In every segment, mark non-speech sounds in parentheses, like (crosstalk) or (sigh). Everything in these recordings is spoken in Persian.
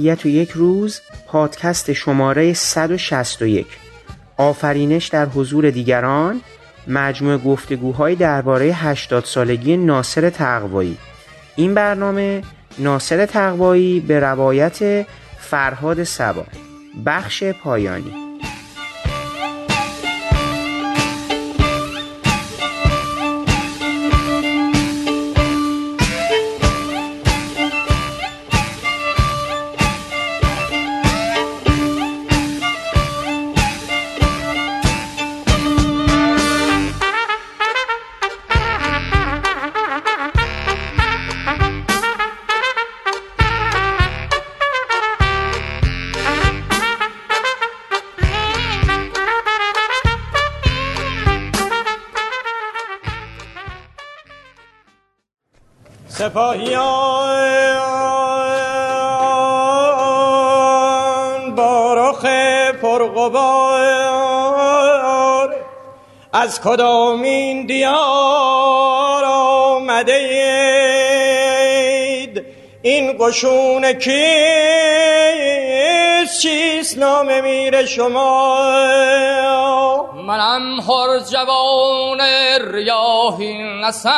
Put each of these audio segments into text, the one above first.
ابدیت و یک روز پادکست شماره 161 آفرینش در حضور دیگران مجموع گفتگوهای درباره 80 سالگی ناصر تقوایی. این برنامه ناصر تقوایی به روایت فرهاد سبا. بخش پایانی. از کدامین دیار آمده اید این قشون کیست؟ چیست نام میر شما؟ منم هر جوان ریاهی نسم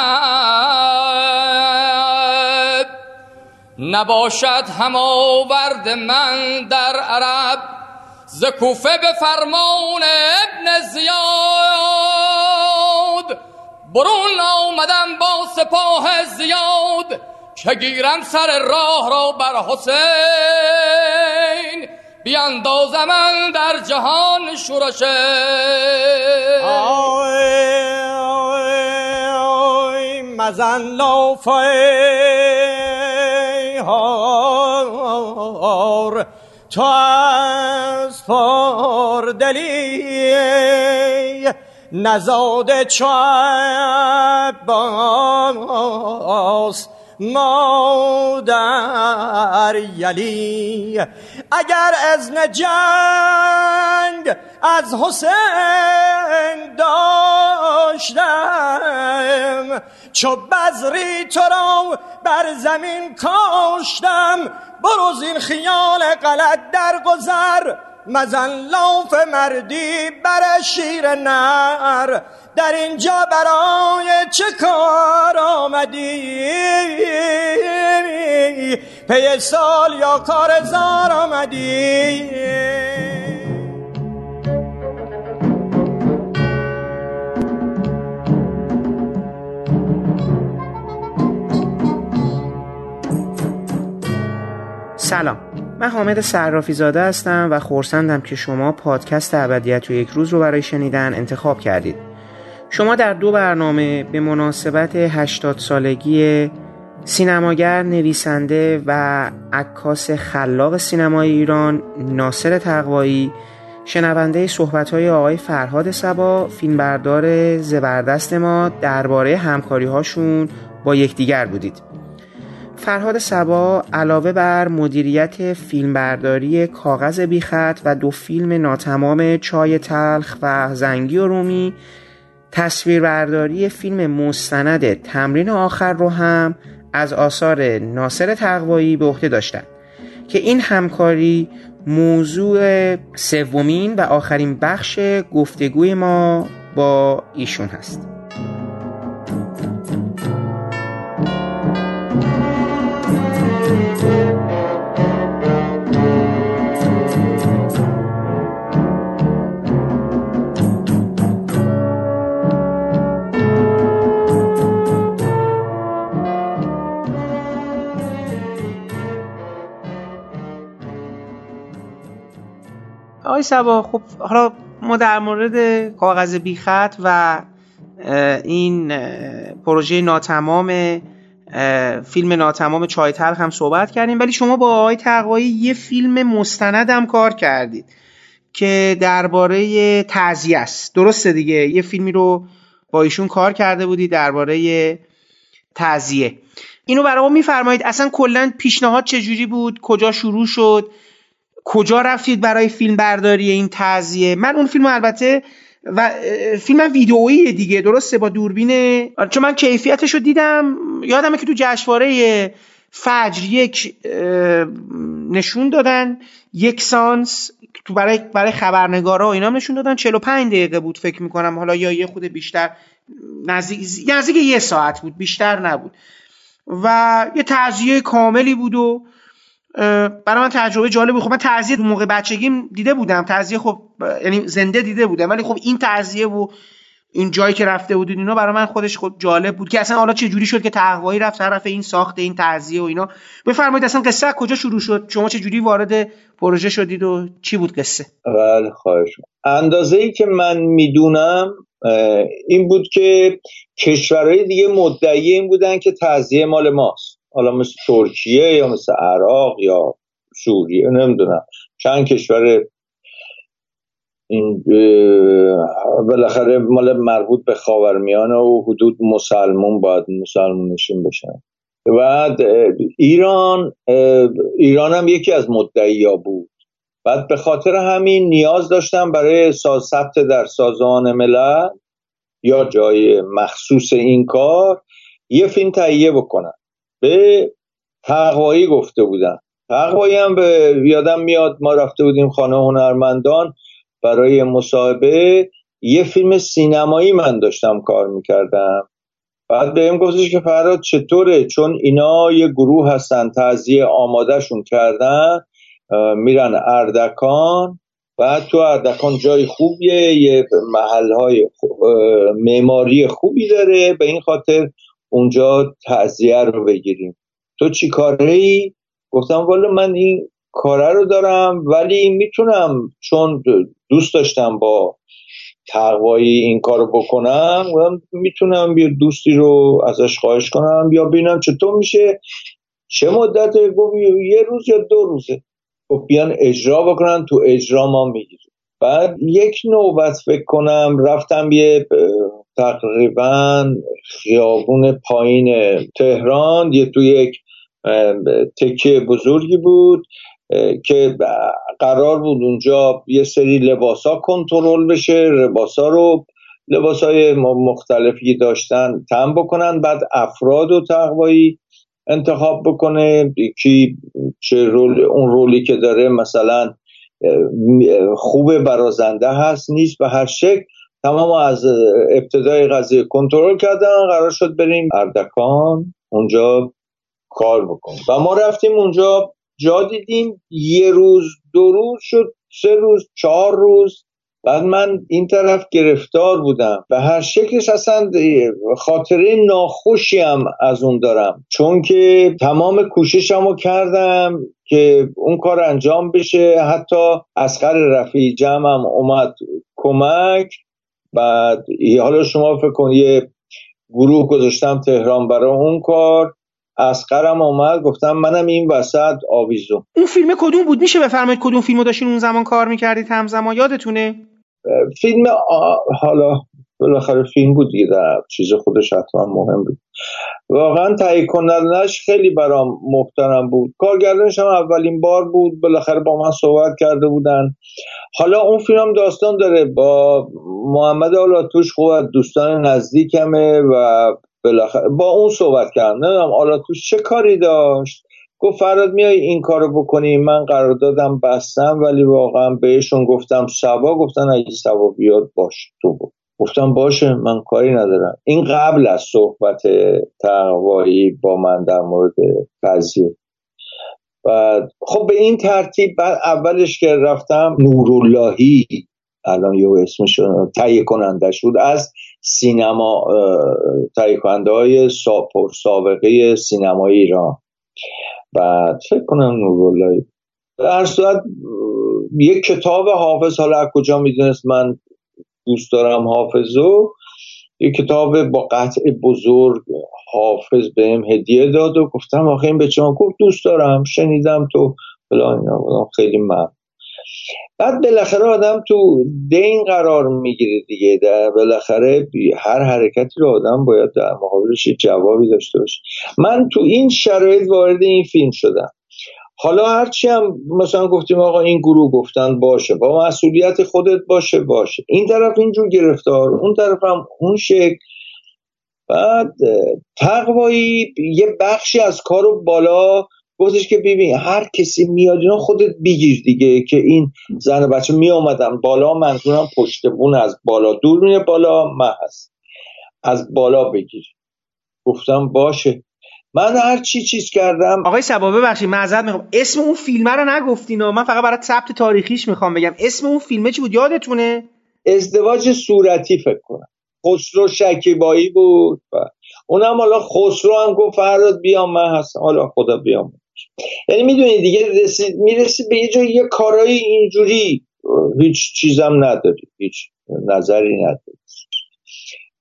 نباشد هم آورد من در عرب ز کوفه به فرمان ابن زیاد. برون آمدم با سپاه زیاد که گیرم سر راه را بر حسین؟ بیاندازم من در جهان شورش. مزن لافه. هار تو از دلی نزاد چو باس مادر یلی. اگر از جنگ از حسین داشتم چو بزری تو را بر زمین کاشتم برو زین خیال غلط در گذر. مزن لاف مردی بر شیر نر. در اینجا برای چه کار آمدی؟ پی سال یا کار زار آمدی؟ سلام. من حامد صرافی زاده هستم و خورسندم که شما پادکست ابدیت و یک روز رو برای شنیدن انتخاب کردید. شما در دو برنامه به مناسبت 80 سالگی سینماگر نویسنده و عکاس خلاق سینمای ایران ناصر تقوایی شنونده صحبت‌های آقای فرهاد سبا فیلمبردار زبردست ما درباره همکاری هاشون با یکدیگر بودید. فرهاد سبا علاوه بر مدیریت فیلمبرداری کاغذ بیخط و دو فیلم ناتمام چای تلخ و زنگی و رومی تصویربرداری فیلم مستند تمرین آخر رو هم از آثار ناصر تقوایی به عهده داشتند که این همکاری موضوع سومین و آخرین بخش گفتگوی ما با ایشون هست. آقای سبا خب حالا ما در مورد کاغذ بیخط و این پروژه ناتمام فیلم ناتمام چای تلخ هم صحبت کردیم ولی شما با آقای تقوایی یه فیلم مستند هم کار کردید که درباره تعزیه است. درسته دیگه؟ یه فیلمی رو با ایشون کار کرده بودی درباره تعزیه. اینو برای ما میفرمایید اصلا کلا پیشنهاد چجوری بود؟ کجا شروع شد؟ کجا رفتید برای فیلم برداری این تعزیه من اون فیلم البته و فیلم ویدئویی دیگه درسته؟ با دوربین آره، چون من کیفیتش رو دیدم یادمه که تو جشنواره فجر یک نشون دادن یک سانس تو برای برای خبرنگارا و اینا نشون دادن 45 دقیقه بود فکر می‌کنم حالا یا یه خود بیشتر نزدیک نزدیک یه ساعت بود بیشتر نبود. و یه تعذیه کاملی بود و برای من تجربه جالب بود خب من تعذیه تو موقع بچگیم دیده بودم. تعذیه خب یعنی زنده دیده بودم. ولی خب این تعذیه و این جایی که رفته بودید اینا برای من خودش خود جالب بود که اصلا حالا چه جوری شد که تقوایی رفت طرف این ساخت این تعذیه و اینا. بفرمایید اصلا قصه کجا شروع شد؟ شما چه جوری وارد پروژه شدید و چی بود قصه؟ بله خواهش اندازه ای که من می‌دونم این بود که کشورهای دیگه مدعی این بودن که تعذیه مال ماست. حالا مثل ترکیه یا مثل عراق یا سوریه نمی‌دونم. چند کشور این بالاخره مال مربوط به خاورمیانه و حدود مسلمون باید مسلمونشون بشن. بعد ایران ایران هم یکی از مدعی ها بود. بعد به خاطر همین نیاز داشتم برای ثبت در سازمان ملل یا جای مخصوص این کار یه فیلم تهیه بکنم به تقوایی گفته بودن. تقوایی هم به یادم میاد. ما رفته بودیم خانه هنرمندان. برای مصاحبه یه فیلم سینمایی من داشتم کار می‌کردم. بعد بهم گفتش که فراد چطوره؟ چون اینا یه گروه هستن. تعذیه آمادهشون کردن. میرن اردکان. بعد تو اردکان جای خوبیه. یه محل های معماری خوبی داره. به این خاطر اونجا تعذیه رو بگیریم. تو چی کاره ای؟ گفتم والا من این کاره رو دارم ولی می‌تونم چون دوست داشتم با تقوایی این کارو بکنم می‌تونم یه دوستی رو ازش خواهش کنم یا ببینم چطور میشه. چه مدت یه روز یا دو روزه. گفت بیان اجرا بکنن تو اجرا ما می‌گیریم. بعد یک نوبت فکر کنم رفتم یه تقریبا خیابون پایین تهران یه تو یک تکه بزرگی بود که قرار بود اونجا یه سری لباس ها کنترل بشه لباس ها رو لباس های مختلفی داشتن تم بکنن بعد افراد و تقوایی انتخاب بکنه کی چه رول اون رولی که داره مثلا خوب برازنده هست نیست به هر شکل. تمام از ابتدای قضیه کنترل کردن. قرار شد بریم اردکان اونجا کار بکنیم. و ما رفتیم اونجا جا دیدیم یه روز دو روز شد سه روز چهار روز. بعد من این طرف گرفتار بودم به هر شکلش اصلا خاطره ناخوشی هم از اون دارم. چون که تمام کوششم کردم که اون کار انجام بشه. حتی اسقر رفیع جمعم اومد کمک. بعد حالا شما فکر کن یه گروه گذاشتم تهران برای اون کار. اسقرم اومد گفتم منم این وسط آویزو اون فیلم کدوم بود؟ میشه بفرمایید کدوم فیلمو داشتین اون زمان کار می‌کردید همزمان؟ یادتونه؟ فیلم حالا بالاخره فیلم بود دیگه چیز خودش حتما مهم بود. واقعا تهیه کنندش خیلی برام محترم بود. کارگردانش هم اولین بار بود. بالاخره با من صحبت کرده بودن. حالا اون فیلم داستان داره. با محمد آلاتوش خوب دوستان نزدیکمه و بالاخره با اون صحبت کردم. نمی‌دونم آلاتوش چه کاری داشت؟ گفت فراد میای این کارو بکنی. من قرار دادم بستم ولی واقعا بهشون گفتم سوا گفتن اگه سوا بیاد باش تو بود گفتم باشه من کاری ندارم. این قبل از صحبت تقوایی با من در مورد قضیه. بعد خب به این ترتیب بعد اولش که رفتم نوراللهی الان یه اسمش تهیه کننده شد از سینما تهیه کننده های سابقه سینمای ایران. بعد فکر کنم نوراللهی در صورت یک کتاب حافظ حالا از کجا می‌دونست من دوست دارم حافظو. یه کتاب با قطع بزرگ حافظ بهم هدیه داد و گفتم آخه این به شما گفت دوست دارم شنیدم تو فلان خیلی من بعد بالاخره آدم تو دین قرار می‌گیره دیگه. در بالاخره هر حرکتی رو آدم باید در مقابلش جوابی داشته باشه. من تو این شرایط وارد این فیلم شدم. حالا هرچی هم مثلا گفتیم آقا این گروه گفتن باشه. با مسئولیت خودت باشه باشه. این طرف اینجور گرفتار اون طرف هم اون شکل. بعد تقوایی یه بخشی از کارو بالا گفتش که ببین هر کسی میاد اینا خودت بگیر دیگه که این زن بچه می آمدن بالا منظورم پشت بون از بالا. دور بالا من هست از بالا بگیر. گفتم باشه. من هر چی چیز کردم آقای سبا ببخشید معذرت می‌خوام. اسم اون فیلمه رو نگفتین من فقط برای ثبت تاریخیش می‌خوام بگم. اسم اون فیلمه چی بود؟ یادتونه؟ ازدواج صورتی فکر کنم. خسرو شکیبایی بود. اونم حالا خسرو هم گفت فراد بیام من هستم. حالا خدا بیام. یعنی می‌دونی دیگه رسید می‌رسی به یه جای یه کارایی اینجوری هیچ چیزم نداری. هیچ نظری نداری.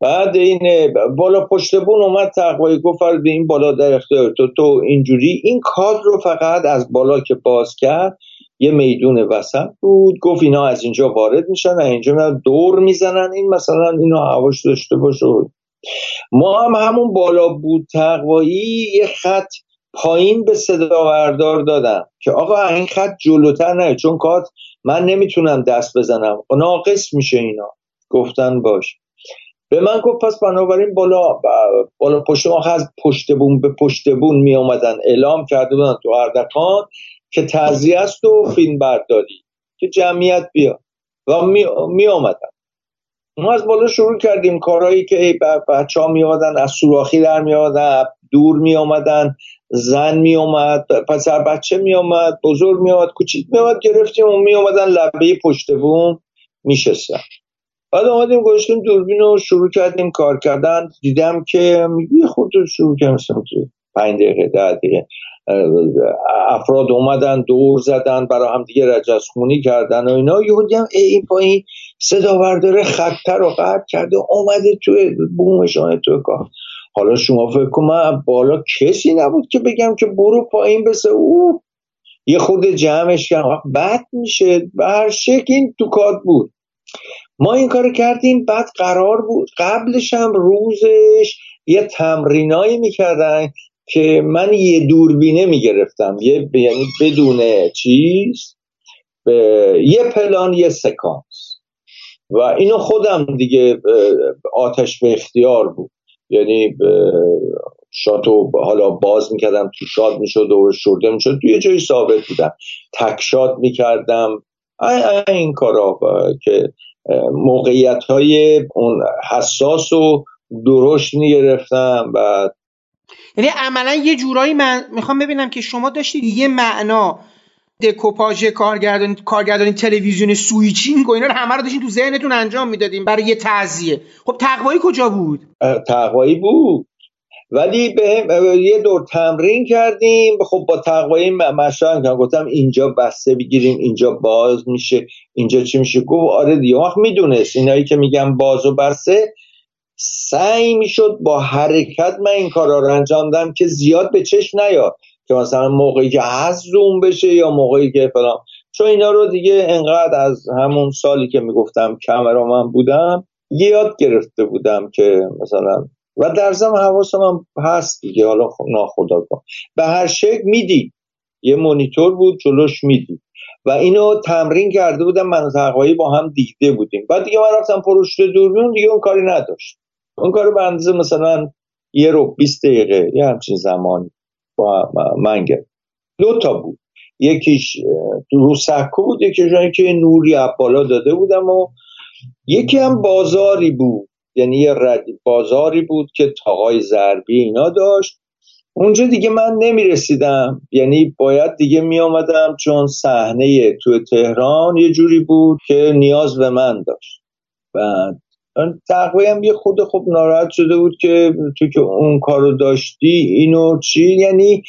بعد این بالا پشت بون اومد تقوی گفت به این بالا در اختیار تو تو اینجوری. این کار رو فقط از بالا که باز کرد یه میدون وسط بود. گفت اینا از اینجا وارد میشن اینجا دور می‌زنن. این مثلا اینو هواش داشته باشه. ما هم همون بالا بود تقوایی یه خط پایین به صدا بردار دادم که آقا این خط جلوتر نه چون کات من نمی‌تونم دست بزنم. ناقص میشه اینا. گفتن باش. به من گفت پس بنابراین بالا بالا پشت ما از پشت بون به پشت بون می آمدن اعلام کرده بودن تو اردکان که تعذیه است و فیلم برداری که جمعیت بیا. و می, می آمدن ما از بالا شروع کردیم کارهایی که بچه ها می آمدن از سوراخی در می آمدن دور می آمدن زن می اومد پسر بچه می اومد بزرگ می اومد کوچیک می اومد گرفتیم و می اومدن لبه پشت بوم میشستن بعد آمدیم گذاشتیم دوربین رو شروع کردیم کار کردن. دیدم که یه خود شروع کردیم که پنج دقیقه ده دقیقه. افراد اومدن دور زدن برای هم دیگه رجزخونی کردن و اینا. یه دیدم این پایین صدا برداره خطر رو قطع کرده اومده توی بومشانه توی کار. حالا شما فکر کن بالا کسی نبود که بگم که برو پایین بسه. او یه خود جمعش کردم. بد میشه به هر شکل این تو بود. ما این کار کردیم بعد قرار بود قبلش هم روزش یه تمرینایی می‌کردن که من یه دوربینه می‌گرفتم. یه یعنی بدون چیز یه پلان یه سکانس. و اینو خودم دیگه آتش به اختیار بود. یعنی شاتو حالا باز می‌کردم تو شاد می‌شد و شرده می‌شد. توی جایی ثابت بودم. تک شات می‌کردم. این کارا که موقعیت های اون حساس و درشت می‌گرفتم. و یعنی عملا یه جورایی من می‌خوام ببینم که شما داشتید یه معنا دکوپاژ کارگردانی کارگردانی تلویزیون سویچینگ و اینا رو همه رو داشتین تو ذهنتون انجام می‌دادیم برای یه تعزیه. خب تقوایی کجا بود؟ تقوایی بود. ولی به یه دور تمرین کردیم. خب با تقوایی مشاهد که گفتم اینجا بسته بگیریم اینجا باز میشه اینجا چی میشه؟ گفت آره دیگه. می‌دونست. اینایی که میگم باز و بسته سعی می‌شد با حرکت من این کارا رو انجام دم که زیاد به چشم نیاد. که مثلا موقعی که هست زوم بشه یا موقعی که فلان. چون اینا رو دیگه انقدر از همون سالی که می‌گفتم کمرامن بودم یاد گرفته بودم که مثلا و در زم حواسم هم هست دیگه حالا ناخدا کن به هر شکل میدی یه مونیتور بود جلوش میدی و اینو تمرین کرده بودم من با هم دیده بودیم. بعد دیگه من رفتم پروشت دوربین دیگه اون کاری نداشت. اون کار به اندازه مثلا یه رو 20 دقیقه یه همچین زمانی با من دو تا بود. یکیش رو سکو بود یکی جایی که نوری بالا داده بودم و یکی هم بازاری بود. یعنی یه بازاری بود که تاقای زربی اینا داشت. اونجا دیگه من نمی رسیدم یعنی باید دیگه می آمدم چون صحنه تو تهران یه جوری بود که نیاز به من داشت. بعد تقریبا یه خود خوب ناراحت شده بود که تو که اون کارو داشتی اینو چی؟ یعنی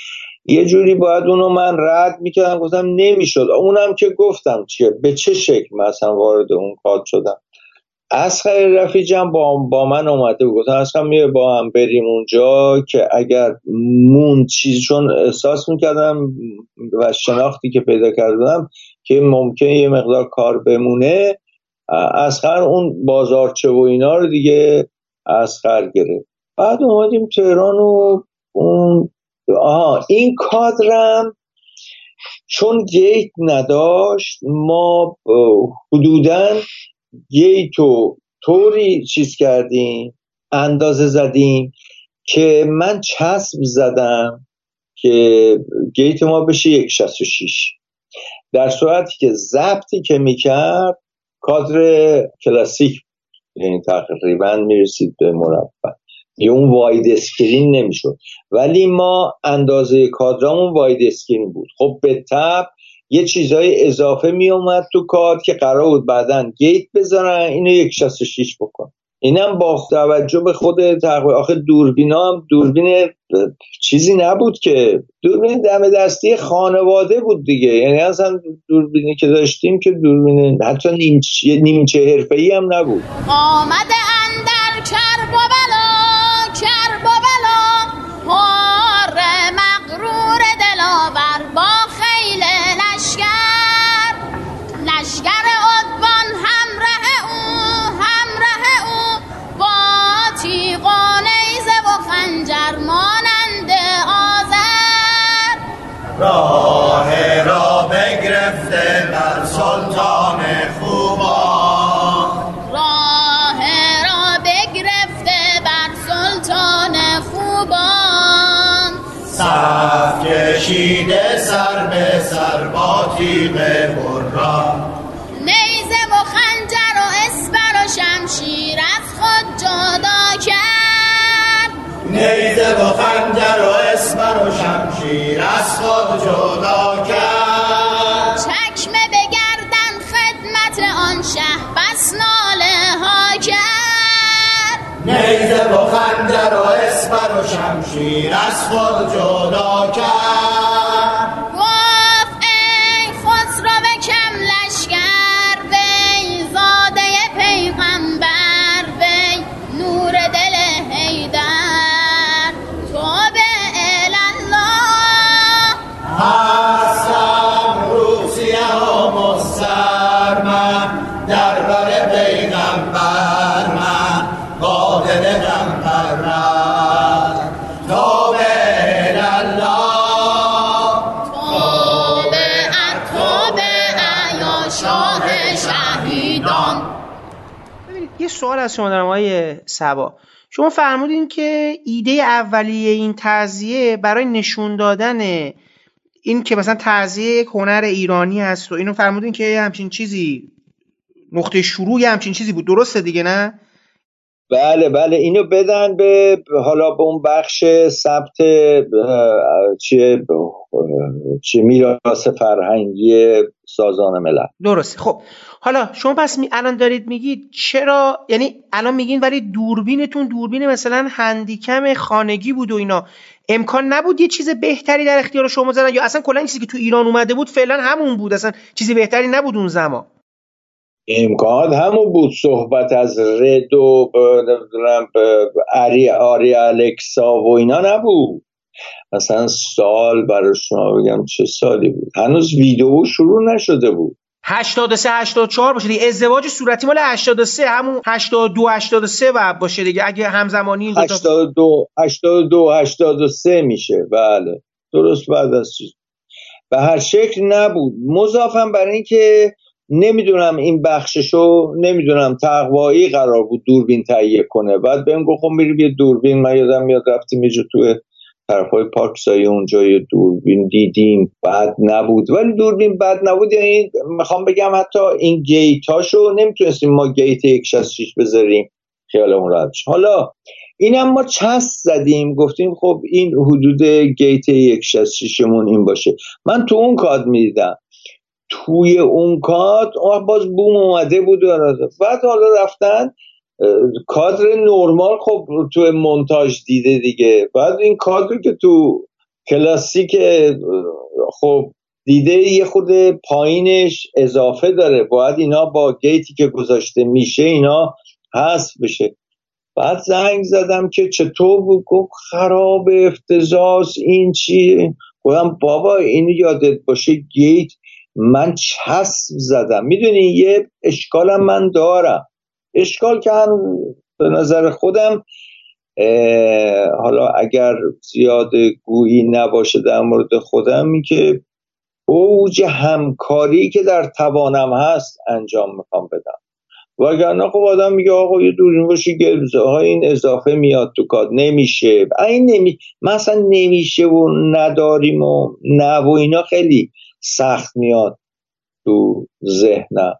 یه جوری باید اونو من رد می‌کردم گفتم نمی‌شد. اونم که گفتم چیه؟ به چه شکل مثلا وارد اون کار شدم؟ اسخر رفیجم با, با من اومده بود. اسخر میه با هم بریم اونجا که اگر مون چیز چون احساس می‌کردم و شناختی که پیدا کردم که ممکن یه مقدار کار بمونه اسخر اون بازارچه و اینا رو دیگه اسخر گرفت. بعد اومدیم تهران و اون آها این کادرم چون گیت نداشت ما حدودا gate و طوری چیز کردیم اندازه زدیم که من چسب زدم که gate ما بشه یک شست و شیش. در صورتی که ضبطی که می‌کرد کادر کلاسیک یعنی تقریبا می‌رسید به مربع. یه اون wide screen نمی‌شد. ولی ما اندازه کادرامون wide screen بود. خب به تب یه چیزای اضافه می اومد تو کاد که قرار بود بعدا گیت بذارن اینو یک 66 بکن. اینم با توجه به خود تقوی آخه دوربینا هم دوربین چیزی نبود که. دوربین دم دستی خانواده بود دیگه. یعنی اصلا دوربینی که داشتیم که دوربین حتی نیمچه حرفه ای هم نبود. آمده اندر کرب راه را بگرفته بر سلطان خوبان راه را بگرفته بر سلطان خوبان صف کشیده سر به سر با تیغ بران نیزه و خنجر و اسمر و شمشیر از خود جدا کرد. چکمه به گردن خدمت آن شه بس ناله ها کرد. نیزه و خنجر و اسمر و شمشیر از خود جدا کرد. سوال از شما دارم آقای سبا. شما فرمودین که ایده اولیه این تعزیه برای نشون دادن این که مثلا تعزیه یک هنر ایرانی هست و اینو فرمودین که همچین چیزی نقطه شروع همچین چیزی بود. درسته دیگه نه؟ بله بله اینو بدن به حالا به اون بخش ثبت چیه چیه میراث فرهنگی سازمان ملل. درسته. خب حالا شما پس می الان دارید میگید چرا؟ یعنی الان میگین ولی دوربینتون دوربین مثلا هندیکم خانگی بود و اینا. امکان نبود یه چیز بهتری در اختیار شما زدن یا اصلا کلا چیزی که تو ایران اومده بود فعلا همون بود. اصلا چیزی بهتری نبود اون زمان. امکانات همون بود صحبت از رد و اری آری الکسا و اینا نبود. مثلا سال برای شما بگم چه سالی بود. هنوز ویدیو شروع نشده بود. 83 84 باشه دیگه. ازدواج صورتی مال 83 همون 82 83 بعد باشه دیگه. اگه همزمانی این دو تا 82 82 83 میشه. بله. درست بعد از چیز. به هر شکل نبود. مضافم برای اینکه نمی‌دونم این بخششو نمی‌دونم تقوایی قرار بود دوربین تهیه کنه. بعد بهم گفت خب میریم یه دوربین. من یادم میاد رفتیم یه توی طرفای پارک سایه اونجا یه دوربین دیدیم. بد نبود. ولی دوربین بد نبود. یعنی می‌خوام بگم حتی این گیتاشو نمی‌تونستیم ما گیت 166 بذاریم. خیالمون راحت. حالا اینم ما چسب زدیم. گفتیم خب این حدود گیت 166 مون این باشه. من تو اون کاد می‌دیدم. توی اون کاد اون باز بوم اومده بود و بعد حالا رفتن کادر نرمال خب تو مونتاژ دیده دیگه. بعد این کادر که تو کلاسیک خب دیده یه خود پایینش اضافه داره. باید اینا با گیتی که گذاشته میشه اینا حذف بشه. بعد زنگ زدم که چطور بود؟ گفت خراب افتزاس این چی؟ گفتم بابا اینو یادت باشه گیت من چسب زدم. می‌دونی یه اشکالم من دارم. اشکال که هم به نظر خودم حالا اگر زیاد گویی نباشه در مورد خودم می که اوج همکاری که در توانم هست انجام می‌خوام بدم. وگرنه خب آدم میگه آقا یه دورین باشی گلزه ها این اضافه میاد تو کاد نمیشه. این نمی مثلا نمیشه و نداریم و نه و اینا. خیلی سخت میاد تو ذهنم.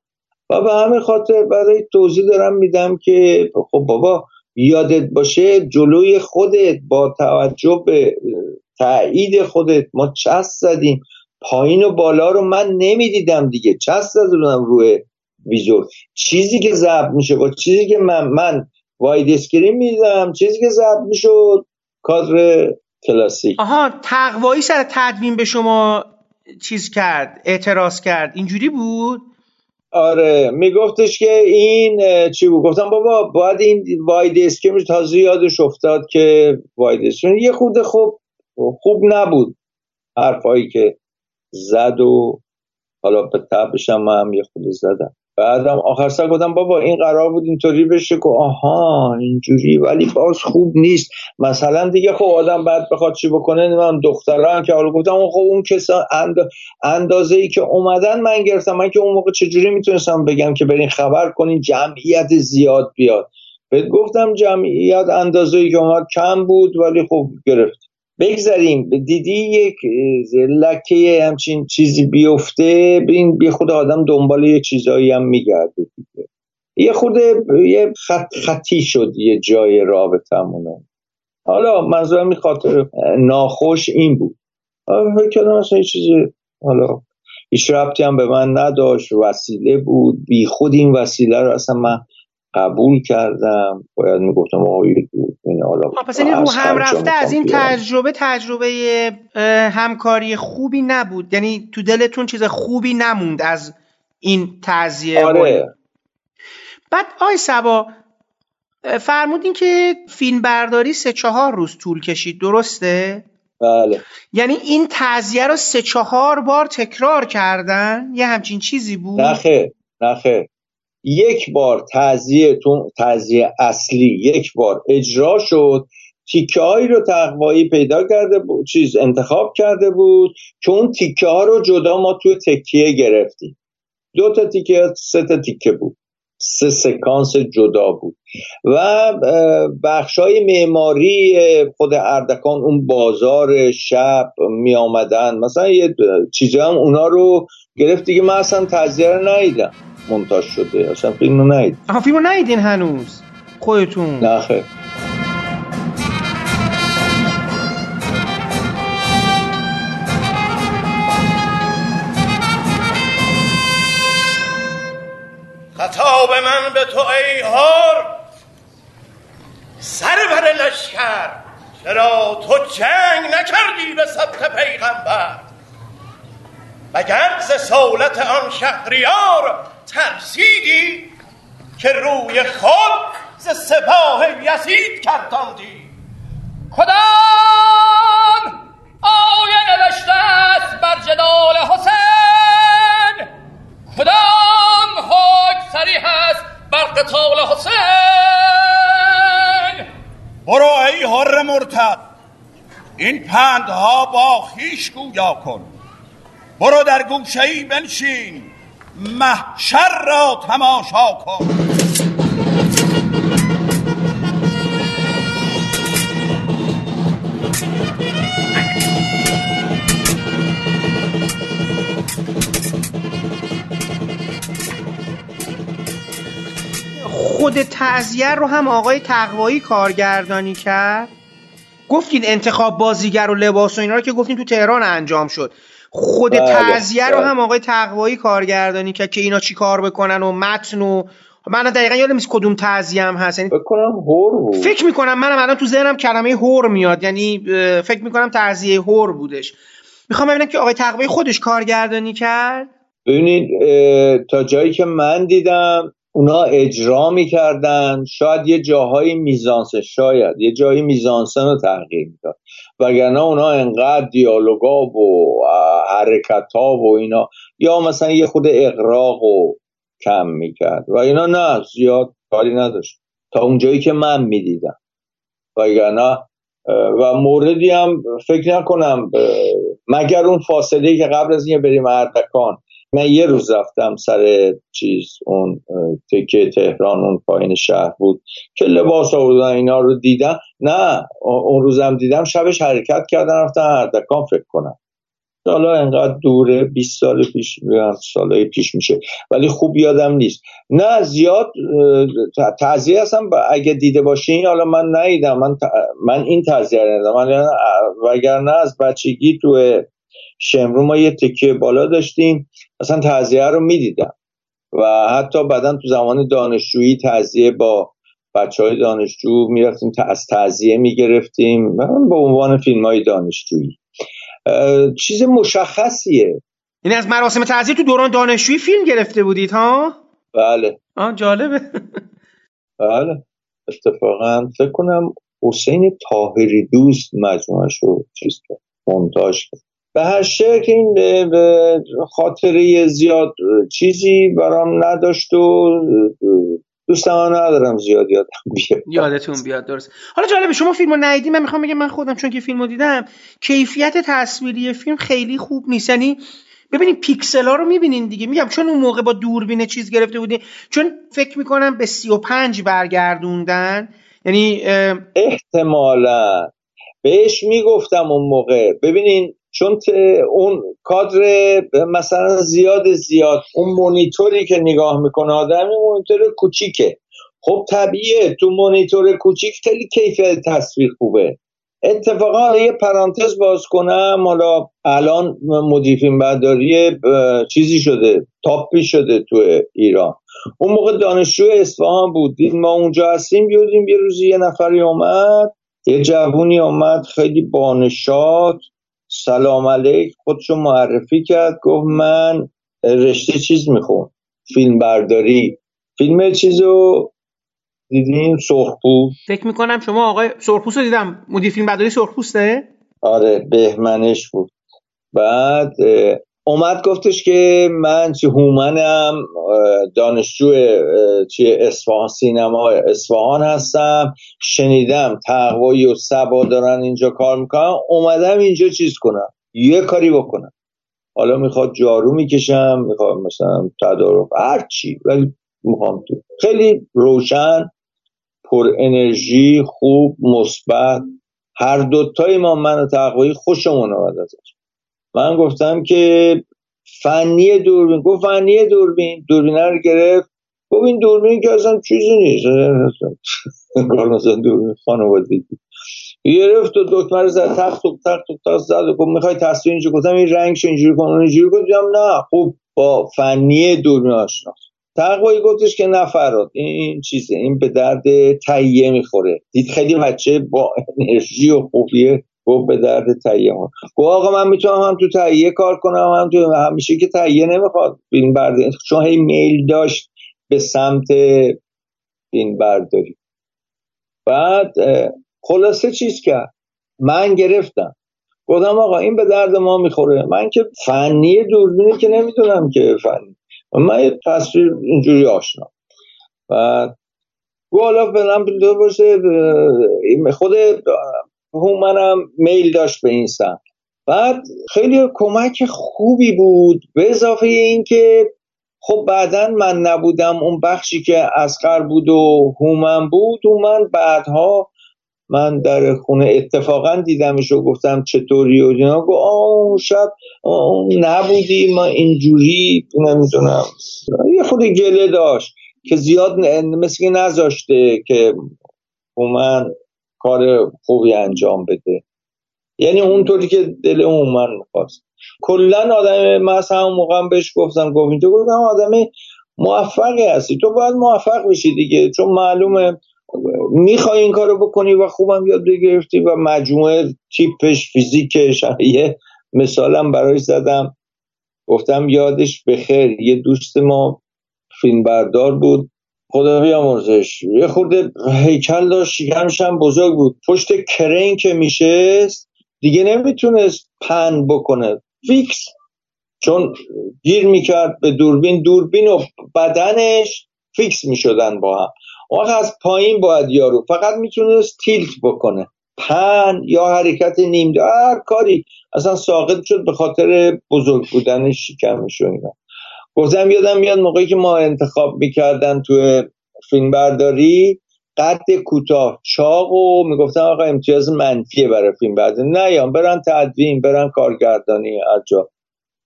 و به همین خاطر برای توضیح دارم میدم که خب بابا یادت باشه جلوی خودت با توجه به تایید خودت ما چسب زدیم. پایین و بالا رو من نمی‌دیدم دیگه. چسب زدم روی ویزور. چیزی که ضبط میشه با چیزی که من من wide screen میدم چیزی که ضبط می‌شد کادر کلاسیک. آها تقوایی سر تدوین به شما چیز کرد اعتراض کرد اینجوری بود؟ آره میگفتش که این چی بود؟ گفتم بابا باید این واید اسکرین تازه یادش افتاد که واید اسکرین یه خود خوب خوب نبود حرفایی که زد و حالا به تبش هم, هم یه خود زدم. بعدم آخر سر گفتم بابا این قرار بود اینطوری بشه که آها اینجوری ولی باز خوب نیست. مثلا دیگه خب آدم بعد بخواد چی بکنه من دختران که حالا گفتم خب اون کسا اند... اندازه ای که اومدن من گرفتم. من که اون موقع چجوری می‌تونستم بگم که برین خبر کنین جمعیت زیاد بیاد. بهت گفتم جمعیت اندازه ای که اومد کم بود ولی خب گرفت. بگذاریم. دیدی یک لکه همچین چیزی بیفته بین بی خود آدم دنبال یه چیزایی هم میگرده یه خود یه خط خطی شد یه جای رابطمونه حالا منظورم این خاطر ناخوش این بود. فکر کردم اصلا یه چیزی حالا هیچ ربطی هم به من نداشت. وسیله بود. بی خود این وسیله رو اصلا من قبول کردم. باید می‌گفتم آقای این حالا پس این رو هم رفته از این تجربه تجربه همکاری خوبی نبود. یعنی تو دلتون چیز خوبی نموند از این تعذیه آره. بعد آی سبا فرمودین که فیلم برداری سه چهار روز طول کشید. درسته؟ بله. یعنی این تعذیه رو سه چهار بار تکرار کردن؟ یه همچین چیزی بود؟ نخه نخه یک بار تعذیه تعذیه اصلی یک بار اجرا شد. تیکه هایی رو تقوایی پیدا کرده بود چیز انتخاب کرده بود که اون تیکه ها رو جدا ما توی تکیه گرفتیم. دو تا تیکه سه تا تیکه بود. سه سکانس جدا بود. و بخش های معماری خود اردکان اون بازار شب می آمدن مثلا یه چیزی هم اونا رو گرفت دیگه من اصلا تذیه رو ندیدم. منتاج شده. اصلا فیلم رو نهید. آها فیلم رو نهیدین هنوز. خودتون. نه خیر خطاب من به تو ای هار سرور لشکر. چرا تو جنگ نکردی به سبت پیغمبر؟ مگر ز سولت آن شهریار ترسیدی که روی خود ز سپاه یزید کرداندی کدام آیه نوشته است بر جدال حسین؟ کدام حکم سریح است بر قتال حسین؟ برو ای حر مرتد این پندها با خیش گویا کن. برو در گوشه ای بنشین. محشر را تماشا کن. خود تعذیر رو هم آقای تقوایی کارگردانی کرد؟ گفتین انتخاب بازیگر و لباس و اینا رو که گفتین تو تهران انجام شد. خود بله، تعذیه رو بله. هم آقای تقوایی کارگردانی که که اینا چی کار بکنن و متن و من دقیقا یادم نیست کدوم تعذیه هم هست. یعنی فکر کنم هور بود. فکر می‌کنم منم الان تو ذهنم کلمه هور میاد. یعنی فکر می‌کنم تعذیه هور بودش. می‌خوام ببینم که آقای تقوایی خودش کارگردانی کرد؟ ببینید تا جایی که من دیدم اونا اجرا می‌کردن. شاید یه جاهای میزانسه شاید. یه جایی میزانسن رو تغییر می‌داد. وگرنه اونا انقدر دیالوگا و حرکت ها و اینا یا مثلا یه خود اقراق و کم می‌کرد. و اینا نه زیاد کاری نداشت. تا اونجایی که من می‌دیدم. وگرنه و موردی هم فکر نکنم مگر اون فاصله که قبل از اینکه بریم اردکان من یه روز رفتم سر چیز اون تکه تهران اون پایین شهر بود. که لباس آوردن اینا رو دیدم. نه اون روزم دیدم شبش حرکت کردن رفتن اردکان فکر کنم. حالا انقدر دوره 20 سال پیش سالهای پیش میشه. ولی خوب یادم نیست. نه زیاد تعذیه هستم. اگه دیده باشین حالا من نیدم من, من این تعذیه ندم من وگرنه از بچگی تو شمرو ما یه تکیه بالا داشتیم. اصلا تعذیه رو می‌دیدم. و حتی بعدا تو زمان دانشجویی تعذیه با بچه های دانشجو می‌رفتیم از تعذیه می‌گرفتیم. به عنوان فیلم های دانشجویی چیز مشخصیه. این یعنی از مراسم تعذیه تو دوران دانشجویی فیلم گرفته بودید ها؟ بله. آه جالبه. بله. اتفاقا فکر کنم حسین تاهری دوست مجموعش رو چیز کرد منتاج کرد. به هر شکل این خاطره زیاد چیزی برام نداشت و دوست ندارم زیاد یادم بیاد. یادتون بیاد درست. حالا جالبه شما فیلمو ندیدی؟ من می‌خوام بگم من خودم چون که فیلمو دیدم کیفیت تصویری فیلم خیلی خوب نیست. یعنی ببینید پیکسل ها رو می‌بینین دیگه. میگم چون اون موقع با دوربین چیز گرفته بودین چون فکر می‌کنم به 35 برگردوندن. یعنی احتمالا. بهش می‌گفتم اون موقع. ببینین چون اون کادر مثلا زیاد زیاد اون مونیتوری که نگاه می‌کنه آدم مونیتور کوچیکه. خب طبیعه تو مونیتور کوچیک خیلی کیفیت تصویر خوبه. اتفاقا یه پرانتز باز کنم حالا الان مدیفین برداری چیزی شده تاپی شده تو ایران. اون موقع دانشجو اصفهان بودیم ما اونجا هستیم بیودیم یه روزی یه نفری اومد یه جوونی اومد خیلی بانشاد. سلام علیک. خودشو معرفی کرد گفت من رشته چیز میخون فیلم برداری. فیلم چیزو دیدیم؟ سرخپوست. فکر می‌کنم شما آقای سرخپوست رو دیدم. مدیر فیلم برداری سرخپوسته؟ آره بهمنش بود. بعد اومد گفتش که من چه هومنم دانشجو چه اصفهان سینما اصفهان هستم شنیدم تقوایی و سبا دارن اینجا کار می‌کنم اومدم اینجا چیز کنم یه کاری بکنم. حالا می‌خواد جارو می‌کشم می‌خواد مثلا تدارک هر چی ولی می‌خوام تو. خیلی روشن پر انرژی خوب مثبت هر دوتای ما من و تقوایی خوشمون آمد ازش. من گفتم که فنی دوربین گفت فنی دوربین دوربین رو گرفت. گفت این دوربین که اصلا چیزی نیست. مثلا دوربین خانوادگی گرفت و دکمه رو زد تخت و تخت و تخت زد و می‌خوای تصویر اینجا گفتم این رنگش اینجوری کن اینجوری کن. نه. خوب با فنی دوربین آشنا. تقوایی گفتش که نفراد. این چیزه. این به درد تهیه می‌خوره. دید خیلی بچه با انرژی و خوبیه. گفت به درد تهیه ما. گفت آقا من می‌تونم هم تو تهیه کار کنم هم تو همیشه که تهیه نمی‌خواد. فیلم برداری چون هی میل داشت به سمت فیلم برداری. بعد خلاصه چیز کرد. من گرفتم. گفتم آقا این به درد ما می‌خوره. من که فنی دوربینی که نمی‌تونم که فنی. من یه تصویر اینجوری آشنا. بعد گفت حالا فعلا خود منم میل داشت به این سمت بعد خیلی کمک خوبی بود به اضافه اینکه خب بعدا من نبودم اون بخشی که اسقر بود و هومن بود هومن بعدها من در خونه اتفاقا دیدمش و گفتم چطوری و اینا. گفت آه شب نبودی ما اینجوری نمی‌دونم. یه خود گله داشت که زیاد مثل نذاشته که هومن کار خوبی انجام بده. یعنی اونطوری که دل اون من می‌خواست. کلا آدم من همون موقع بهش گفتم گفت تو گفتم آدم موفقی هستی. تو باید موفق بشی دیگه چون معلومه می‌خوای این کارو بکنی و خوبم یاد بگرفتی و مجموعه تیپش فیزیکش یه مثالم برای زدم. گفتم یادش بخیر. یه دوست ما فیلم بردار بود. خدا بیامرزش یه خورده هیکل داشت شکمش هم بزرگ بود. پشت crane که میشه دیگه نمی‌تونست pan بکنه. فیکس. چون گیر می‌کرد به دوربین. دوربین و بدنش فیکس می‌شدن با هم. اون از پایین باید یارو. فقط می‌تونست tilt بکنه. پن یا حرکت نیم. هر کاری. اصلا ساقط شد به خاطر بزرگ بودن شکمش و اینا. گفتم یادم میاد موقعی که ما انتخاب می‌کردن تو فیلم برداری قد کوتاه چاق و می‌گفتن آقا امتیاز منفیه برای فیلم برداری نه یا برن تدوین برن کارگردانی اجا.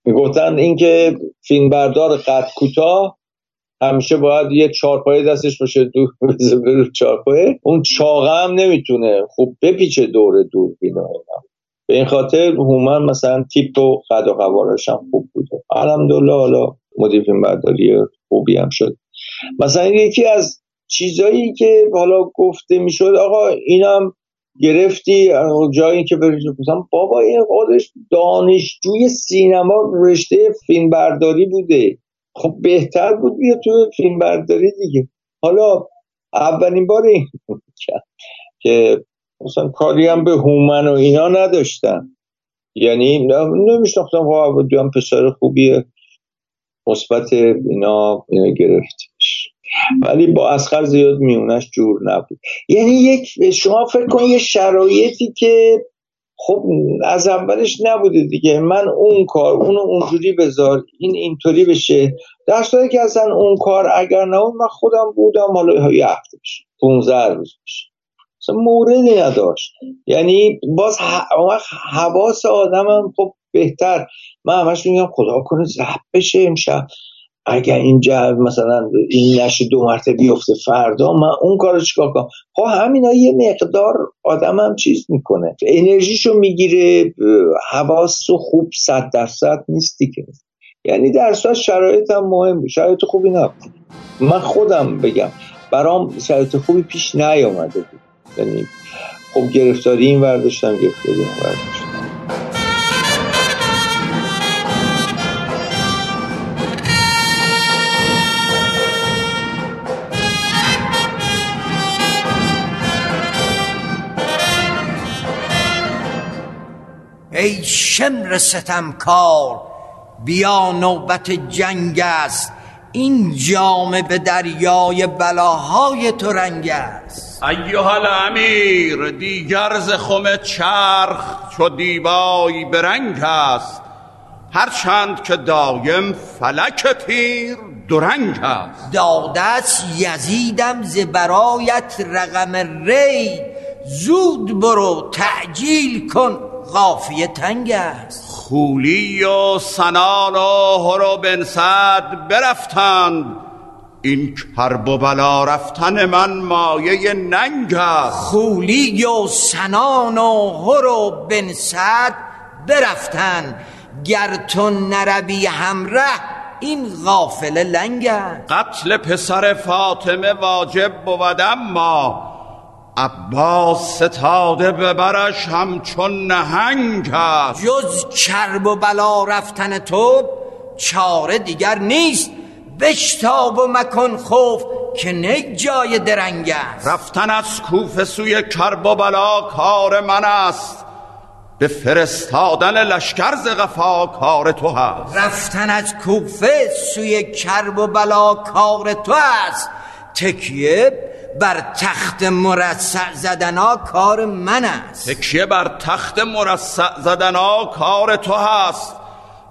می‌گفتن اینکه فیلم بردار قد کوتاه همیشه باید یه چارپایه دستش باشه دور بره چارپایه. اون چاقه هم نمی‌تونه خوب بپیچه دور دور اینا. به این خاطر هومن مثلا تیپ و قد و قوارش هم خوب بوده الحمدلله حالا مدیر فیلم برداری خوبی هم شد. مثلا یکی از چیزایی که حالا گفته می‌شد آقا اینم گرفتی جایی که بگم بابا این خودش دانشجوی سینما رشته فیلم برداری بوده. خب بهتر بود بیا تو فیلم برداری دیگه. حالا اولین بار این (laughs) که مثلا کاری هم به هومن و اینا نداشتن. یعنی نمیشناختم خب پسر خوبیه. مثبت اینا اینا ولی با اسخر زیاد میونش جور نبود. یعنی یک شما فکر کن یه شرایطی که خب از اولش نبوده دیگه. من اون کار اونو اونجوری بذار این اینطوری بشه. در صورتی که اصلا اون کار اگر نبود من خودم بودم حالا یه هفته بشه 15 روز بشه موردی نداشت. یعنی باز حواس آدمم خب بهتر. من همش میگم خدا کنه زب بشه امشب. اگر این جو مثلا این نشه دو مرتبه بیفته فردا من اون کارو چیکار کنم؟ خب همینا یه مقدار آدمم چیز می‌کنه. انرژیشو می‌گیره حواس و خوب صد درصد نیستی که یعنی در شرایط هم مهم شرایط خوبی نبود. من خودم بگم برام شرایط خوبی پیش نیامده بود. یعنی خب گرفتاری این ورداشتم گرفتاری این ورداشتم شمر ستمکار بیا نوبت جنگ است. این جام به دریای بلاهای تو رنگ است. ایها الامیر دیگر ز خم چرخ چو دیبای برنگ است. هرچند که دایم فلک تیر درنگ است. دادت یزیدم ز برایت رقم ری. زود برو تعجیل کن. قافیه تنگ است. خولی و سنان و هر و بنسد برفتند. این کرب و بلا رفتن من مایه ننگ است. خولی و سنان و هر و برفتند. گر تو نروی همره این غافل لنگ است. قتل پسر فاطمه واجب بود اما عباس ستاده ببرش همچون نهنگ است. جز کرب و بلا رفتن تو چاره دیگر نیست. بشتاب و مکن خوف که نه جای درنگ است. رفتن از کوفه سوی کرب و بلا کار من است. به فرستادن لشکر ز غفا کار تو هست. رفتن از کوفه سوی کرب و بلا کار تو است. تکیه بر تخت مرصع زدنا کار من است. تکیه بر تخت مرصع زدنا کار تو هست.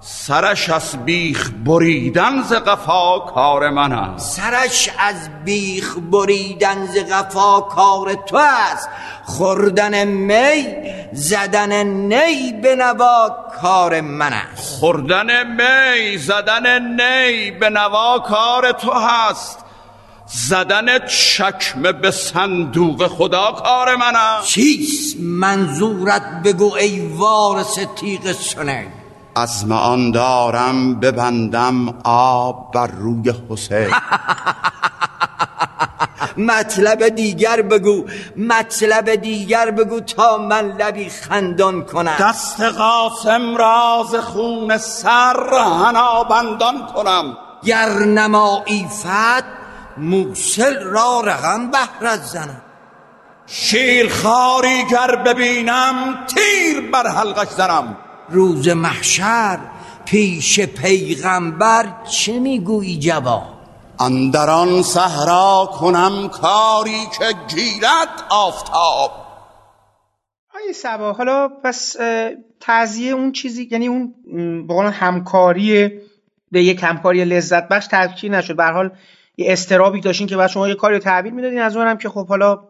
سرش از بیخ بریدن ز قفا کار من است. سرش از بیخ بریدن ز قفا کار تو است. خوردن می زدن نی به نوا کار من است. خوردن می زدن نی به نوا کار تو هست. زدن چکمه به صندوق خدا کار منم چیست منظورت بگو ای وارث تیغ سنه از آن دارم ببندم آب بر روی حسین. (laughs) مطلب دیگر بگو مطلب دیگر بگو تا من لبی خندان کنم. دست قاسم راز خون سر هنا بندان کنم. گر نمایی فت موسل را رقم بهرت زنم. شیرخواری گر ببینم تیر بر حلقش زنم. روز محشر پیش پیغمبر چه می‌گویی جواب؟ اندران صحرا کنم کاری که گیرد آفتاب. آیه سبا حالا پس تعذیه اون چیزی یعنی اون به همکاری به یک همکاری لذت بخش تفکیر نشد. به حال یه استرابی داشتین که بعد شما یه کاری تحویل می‌دادین. از اونم که خب حالا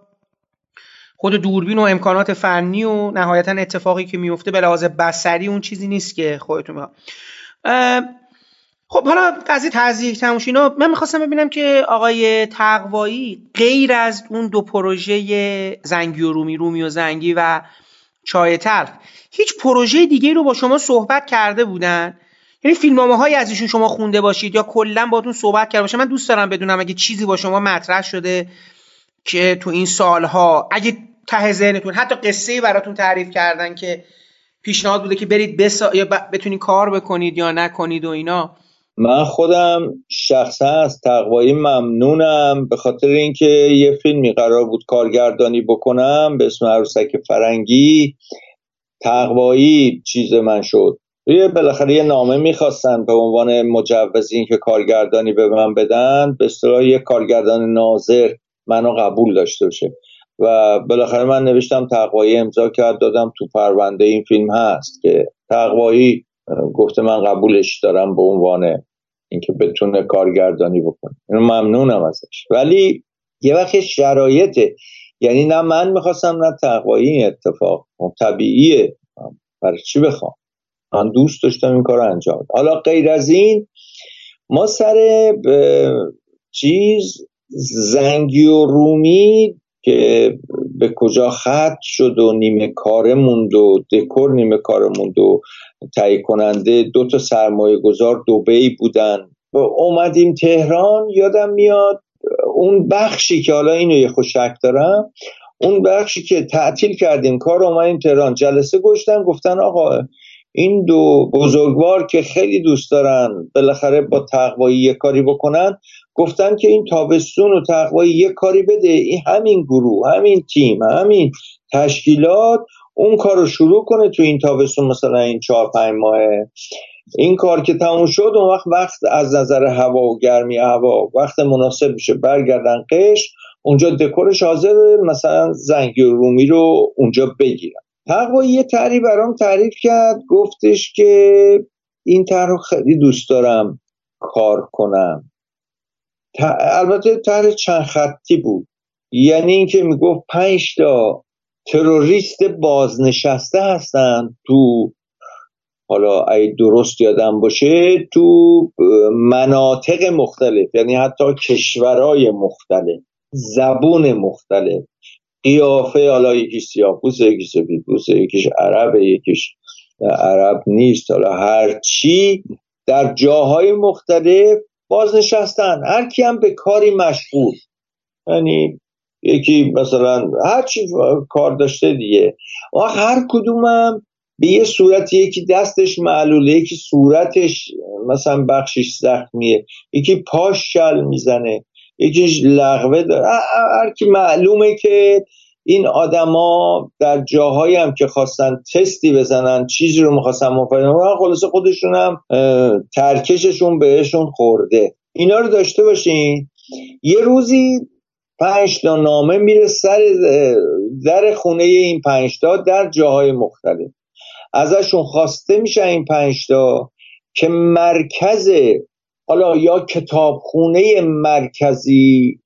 خود دوربین و امکانات فنی و نهایتا اتفاقی که میفته به لحاظ بصری اون چیزی نیست که خودتون خب حالا قضیه تزریق تموش اینا من می‌خواستم ببینم که آقای تقوایی غیر از اون دو پروژه زنگی و رومی رومی و زنگی و چای تلخ هیچ پروژه دیگه رو با شما صحبت کرده بودن؟ یعنی فیلمنامه های از ایشون شما خونده باشید یا کلا باتون صحبت کرده باشه من دوست دارم بدونم اگه چیزی با شما مطرح شده که تو این سالها اگه ته ذهنتون حتی قصه براتون تعریف کردن که پیشنهاد بوده که برید بسا... یا بتونید کار بکنید یا نکنید و اینا. من خودم شخصا از تقوایی ممنونم. به خاطر اینکه یه فیلمی قرار بود کارگردانی بکنم به اسم عروسک فرنگی تقوایی چیز من شد. یه بالاخره یه نامه می‌خواستن به عنوان مجوز که کارگردانی به من بدن به اصطلاح یه کارگردان ناظر منو قبول داشته باشه. و بالاخره من نوشتم تقوایی امضا کرد دادم تو پرونده این فیلم هست که تقوایی گفته من قبولش دارم به عنوان اینکه بتونه کارگردانی بکنه. اینو ممنونم ازش. ولی یه وقت شرایطه. یعنی نه من می‌خواستم نه تقوایی اتفاق. خب طبیعیه. برای چی بخوام؟ من دوست داشتم این کار انجام حالا غیر از این ما سر چیز زنگی و رومی که به کجا خط شد و نیمه کاره موند و دکور نیمه کاره موند و تهیه کننده دو تا سرمایه گذار دوبی بودن. و اومدیم تهران یادم میاد اون بخشی که حالا اینو یه خوشک دارم اون بخشی که تعطیل کردیم کار اومدیم تهران. جلسه گشتن گفتن آقا این دو بزرگوار که خیلی دوست دارن بالاخره با تقوایی یه کاری بکنن گفتن که این تابستون و تقوایی یه کاری بده. این همین گروه همین تیم همین تشکیلات اون کار رو شروع کنه تو این تابستون مثلا این چهار پنج ماه این کار که تموم شد اون وقت وقت از نظر هوا و گرمی هوا وقت مناسب میشه. برگردن قش اونجا دکورش حاضر مثلا زنگی رومی رو اونجا بگیرن. تقوایی یه تعریف برام تعریف کرد گفتش که این طرح خیلی دوست دارم کار کنم. البته طرح چند خطی بود. یعنی اینکه می‌گفت پنج تا تروریست بازنشسته هستن تو حالا ای درست یادم باشه تو مناطق مختلف یعنی حتی کشورهای مختلف زبون مختلف. قیافه حالا یکیش سیاه پوسته یکیش سفید پوسته یکیش عربه یکیش عرب نیست. حالا هر چی در جاهای مختلف بازنشستن. هر کی هم به کاری مشغول. یعنی یکی مثلا هر چی کار داشته دیگه. و هر کدومم به یه صورت یکی دستش معلوله یکی صورتش مثلا بخشش زخمیه. یکی پاش شل می‌زنه. یکیش لغوه داره. هر کی معلومه که این آدما در جاهایی هم که خواستن تستی بزنن چیزی رو می‌خواستن مفاهیم خلاصه خودشون هم ترکششون بهشون خورده. اینا رو داشته باشین. یه روزی پنج تا نامه میره سر در خونه این پنج تا در جاهای مختلف. ازشون خواسته میشه این پنج تا که مرکز حالا یا کتابخونه مرکزی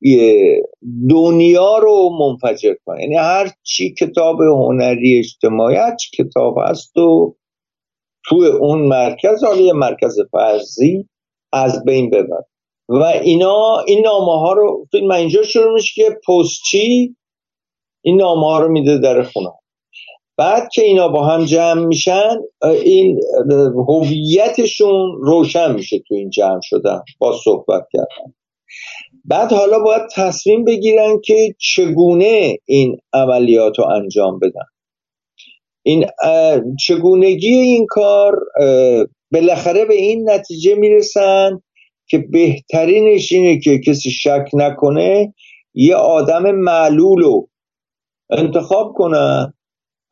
دنیا رو منفجر کنه. یعنی هر چی کتاب هنری اجتماعی هر چی کتاب هست و توی اون مرکز حالا یه مرکز فرضی از بین ببر. و اینا این نامه ها رو من اینجا شروع میشه که پستچی این نامه ها رو میده در خونه. بعد که اینا با هم جمع میشن این هویتشون روشن میشه تو این جمع شدن با صحبت کردن. بعد حالا باید تصمیم بگیرن که چگونه این عملیات رو انجام بدن. این چگونگی این کار بالاخره به این نتیجه می‌رسن که بهترینش اینه که کسی شک نکنه یه آدم معلول رو انتخاب کنن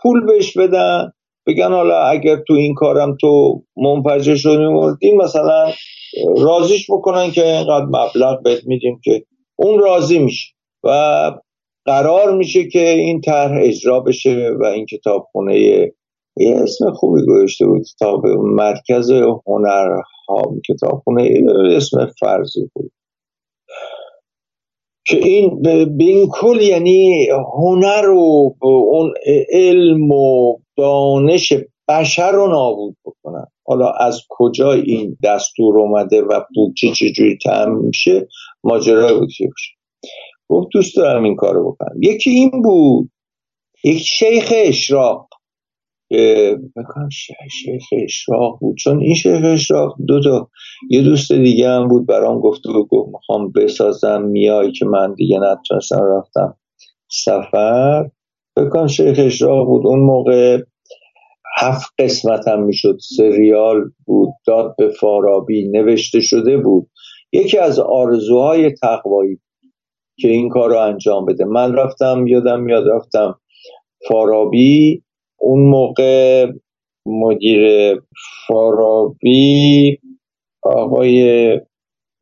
پول بهش بدن بگن حالا اگر تو این کارم تو منفجر شدی مردی مثلا رازیش بکنن که اینقدر مبلغ بهت میدیم که اون راضی میشه و قرار میشه که این طرح اجرا بشه و این کتابخونه یه اسم خوبی گذاشته بود کتاب مرکز هنرها کتابخونه اسم فرضی بود. که این به این کل یعنی هنر و اون علم و دانش بشر رو نابود بکنن. حالا از کجا این دستور اومده و بودجه چجوری تعمین میشه؟ ماجرای بودجه باشه. گفت دوست دارم این کارو بکنم. یکی این بود. یک شیخ اشراق. بکنم شیخ اشراق بود. چون این شیخ اشراق دو تا یه دوست دیگه هم بود برام گفته و گفت می‌خوام بسازم میای که من دیگه نتونستم رفتم سفر. بکنم شیخ اشراق بود. اون موقع هفت قسمت هم می‌شد. سریال بود. داد به فارابی. نوشته شده بود. یکی از آرزوهای تقوایی که این کار رو انجام بده. من رفتم یادم میاد رفتم فارابی. اون موقع مدیر فارابی آقای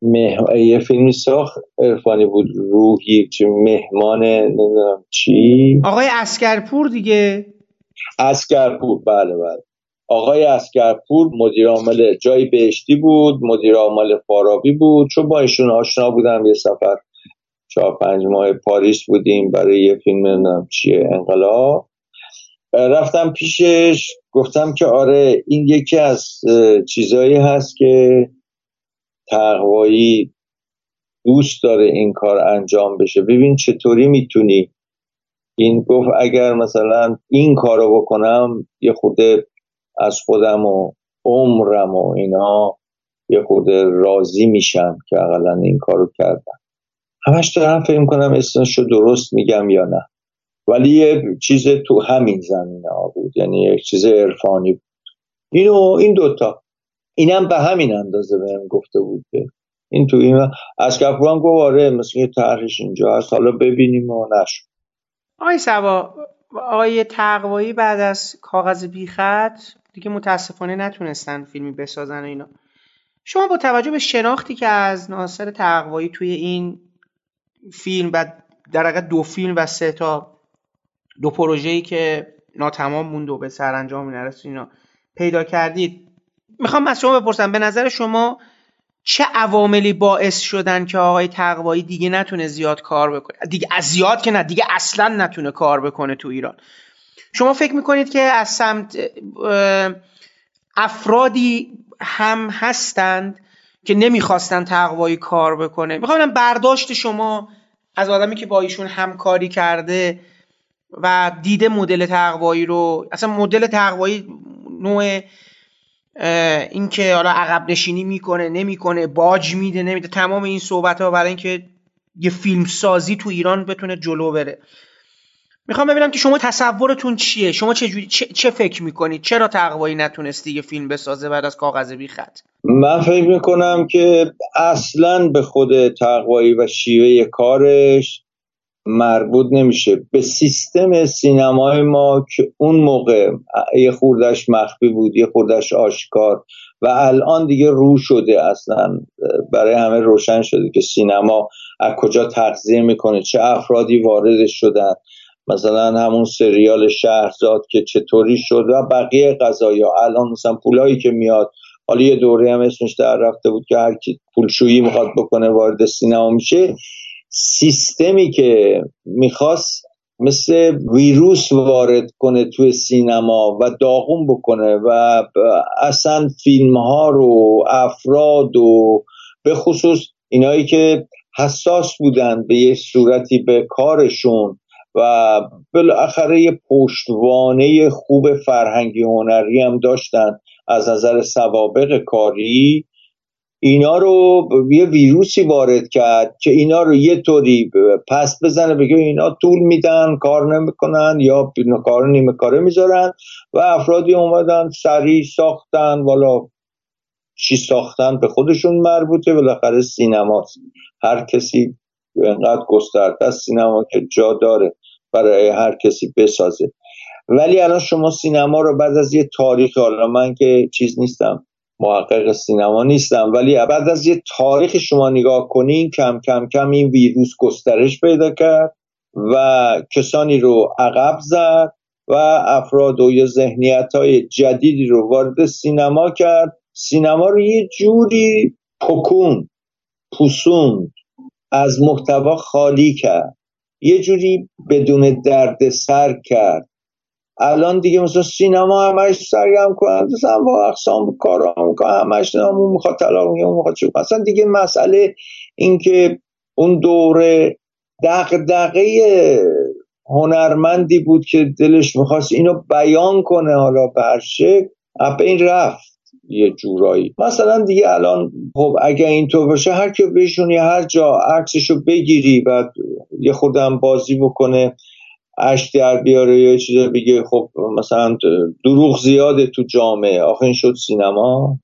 مه... یه فیلمی ساخت عرفانی بود روحی چه مهمان نمی‌دونم چی. آقای عسگرپور دیگه؟ عسگرپور بله بله. آقای عسگرپور مدیر عامل جای بهشتی بود مدیر عامل فارابی بود. چون با ایشون آشنا بودم یه سفر چهار پنج ماه پاریس بودیم برای یه فیلم نمی‌دونم چیه انقلاب. رفتم پیشش گفتم که آره این یکی از چیزایی هست که تقوایی دوست داره این کار انجام بشه. ببین چطوری می‌تونی. این گفت اگر مثلا این کارو بکنم یه خورده از خودم و عمرم و اینا یه خورده راضی میشم که اقلا این کارو کردم. همش دارم فکر کنم اسمشو درست میگم یا نه. ولی یه چیز تو همین زمینه ها بود. یعنی یک چیز عرفانی بود. اینو این دوتا. اینم به همین اندازه بهم گفته بود این تو این از کفران گفت آره مثل یه طرحش اینجا هست. حالا ببینیم و نشو آقای سوا آقای تقوایی بعد از کاغذ بیخط دیگه متاسفانه نتونستن فیلمی بسازن و اینا. شما با توجه به شناختی که از ناصر تقوایی توی این فیلم و در دو فیلم و سه تا دو پروژه‌ای که ناتمام موند و به سرانجام نرسید اینا. پیدا کردید. می‌خوام از شما بپرسم به نظر شما چه عواملی باعث شدن که آقای تقوایی دیگه نتونه زیاد کار بکنه؟ دیگه از زیاد که نه دیگه اصلا نتونه کار بکنه تو ایران. شما فکر می‌کنید که از سمت افرادی هم هستند که نمی‌خواستن تقوایی کار بکنه؟ می‌خوام برداشت شما از آدمی که با ایشون همکاری کرده و دیده مدل تقوایی رو اصلا مدل تقوایی نوع اینکه حالا عقب نشینی می‌کنه نمی‌کنه باج میده نمیده تمام این صحبت ها برای اینکه یه فیلم سازی تو ایران بتونه جلو بره. می‌خوام ببینم که شما تصورتون چیه؟ شما چه, چه, چه فکر می‌کنید؟ چرا تقوایی نتونستی یه فیلم بسازه بعد از کاغذ بی خط؟ من فکر می‌کنم که اصلا به خود تقوایی و شیوه کارش مربوط نمیشه. به سیستم سینمای ما که اون موقع یه خوردش مخفی بود یه خوردش آشکار و الان دیگه رو شده اصلا برای همه روشن شده که سینما از کجا تغذیه می‌کنه چه افرادی وارد شدن. مثلا همون سریال شهرزاد که چطوری شد و بقیه قضایا الان مثلا پولایی که میاد. حالا یه دوره هم اسمش در رفته بود که هر کی پولشویی می‌خواد بکنه وارد سینما میشه. سیستمی که می‌خواست مثل ویروس وارد کنه توی سینما و داغون بکنه و اصلا فیلم ها رو افراد و به خصوص اینایی که حساس بودن به یه صورتی به کارشون و بالاخره یه پشتوانه خوب فرهنگی هنری هم داشتن از نظر سوابق کاری. اینا رو یه ویروسی وارد کرد که اینا رو یه طوری پس بزنه بگه اینا طول میدن کار نمی‌کنن یا کار نیمه کاره می‌ذارن و افرادی اومدن سریع ساختن والا چی ساختن به خودشون مربوطه بالاخره سینماست. هر کسی انقدر گسترده است سینما که جا داره برای هر کسی بسازه. ولی الان شما سینما رو بعد از یه تاریخ حالا من که چیز نیستم محقق سینما نیستم. ولی بعد از یه تاریخ شما نگاه کنین کم کم کم این ویروس گسترش پیدا کرد و کسانی رو عقب زد و افراد و یه ذهنیت های جدیدی رو وارد سینما کرد. سینما رو یه جوری پکون پوسون از محتوا خالی کرد. یه جوری بدون درد سر کرد. الان دیگه مثلا سینما همش سرگرم کنند مثلا با اقسام کارا می‌کنه همش اون می‌خواد طلاق میگه می‌خواد چون مثلا دیگه مسئله اینکه اون دوره دغدغه هنرمندی بود که دلش می‌خواست اینو بیان کنه حالا به هر این رفت یه جورایی. مثلا دیگه الان خب اگه اینطور باشه هر که بشونی هر جا عکسشو بگیری و یه خودم بازی بکنه. اش در بیاره یا چیزا بگه خب مثلا دروغ زیاده تو جامعه. آخه شد سینما.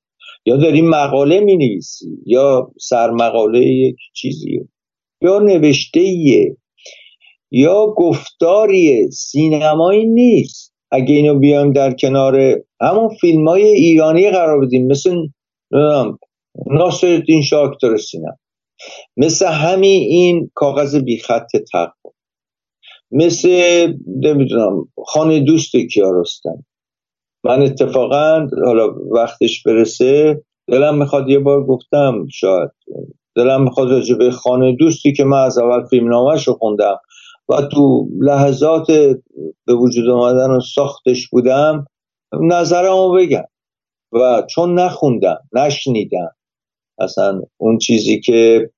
یا داری مقاله می یا سرمقاله یک چیزیه. یا نوشته یا گفتاریه. سینمایی نیست. اگه اینو بیایم در کنار همون فیلم های ایرانی قرار بدیم مثل ناصر الدین شاه سینما. مثل همین این کاغذ بی خط تقوا. مثل نمی‌دونم خانه دوست کیارستم من اتفاقا حالا وقتش برسه دلم می‌خواد یه بار گفتم شاید دلم می‌خواد راجع به خانه دوستی که من از اول فیلم نامش رو خوندم و تو لحظات به وجود آمدن و ساختش بودم نظرمو بگم. و چون نخوندم نشنیدم اصلا اون چیزی که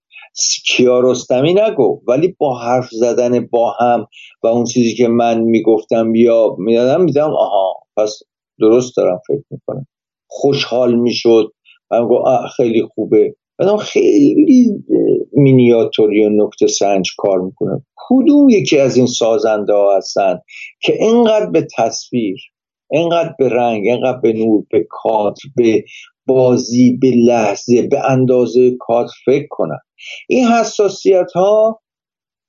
کیارستمی نگو ولی با حرف زدن با هم و اون چیزی که من می‌گفتم یا می‌دادم میدم آها پس درست دارم فکر می‌کنم. خوشحال می‌شد. من گفت خیلی خوبه. بعدم خیلی مینیاتوری و نکته سنج کار می‌کنم کدوم یکی از این سازنده ها هستن که اینقدر به تصویر اینقدر به رنگ اینقدر به نور به کادر به بازی به لحظه به اندازه کادر فکر کنن این حساسیت ها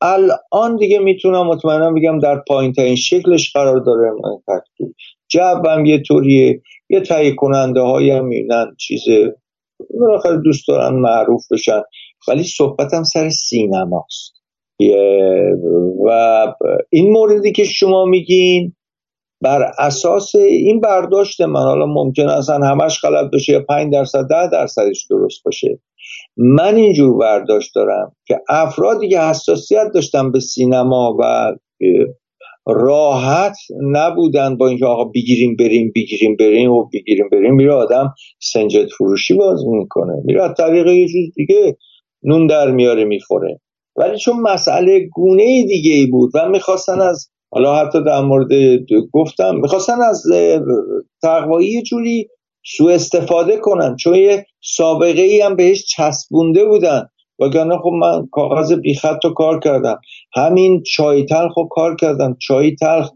الان دیگه می‌تونم مطمئنا بگم در پایین ترین شکلش قرار داره جبم یه طوریه یه تهیه کننده های هم می‌بینن چیز بالاخره دوست دارن معروف بشن. ولی صحبتم سر سینماست. و این موردی که شما میگین بر اساس این برداشت من حالا ممکن اصلا همش غلط باشه یا 5 درصد ده درصدش درست باشه من اینجور برداشت دارم که افرادی که حساسیت داشتن به سینما و راحت نبودن با اینکه آقا بگیریم بریم بگیریم بریم و بگیریم بریم میره آدم سنجد فروشی باز می‌کنه. میره از طریق یه چیز دیگه نون در میاره می‌خوره. ولی چون مسئله گونه دیگه ای بود و می‌خواستن از حالا حتی در مورد گفتم می‌خواستن از تقوایی جوری سوء استفاده کنن چون یه سابقه ای هم بهش چسبونده بودن. وگرنه خب من کاغذ بی خط رو کار کردم. همین چای تلخ رو کار کردم. چای تلخ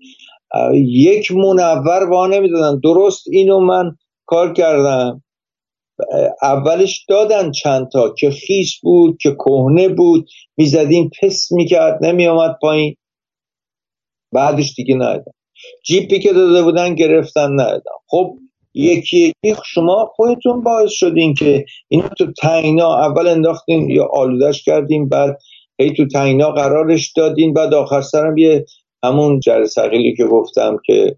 یک منور وا نمی‌دادن. درست اینو من کار کردم. اولش دادن چند تا که خیس بود که کهنه بود. می‌زدیم پس می‌کرد نمیامد پایین. بعدش دیگه ندادم جیپی که داده بودن گرفتن ندادم خب یکی یکی شما خودتون باعث شدین که اینا تو تنگنا اول انداختین یا آلودش کردیم بعد هی تو تنگنا قرارش دادین بعد آخر سرم یه همون جر سقیلی که گفتم که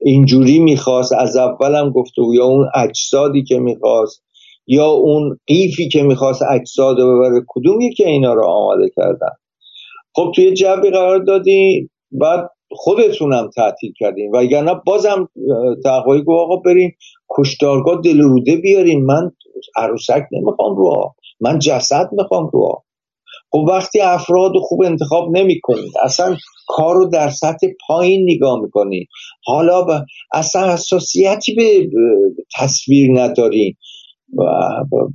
اینجوری می‌خواست از اولم گفته یا اون اجسادی که می‌خواست یا اون قیفی که می‌خواست اجساد رو ببره کدوم یکی اینا رو آماده کردن؟ خب توی جبی قرار دادیم بعد خودتونم تعطیل کردین و نه بازم تقوایی گفت آقا برین کشتارگاه دل روده بیارین. من عروسک نمی‌خوام رو من جسد می‌خوام رو خب وقتی افراد خوب انتخاب نمی کنید اصلا کار رو در سطح پایین نگاه می‌کنید. حالا با اصلا حساسیتی به تصویر ندارین. و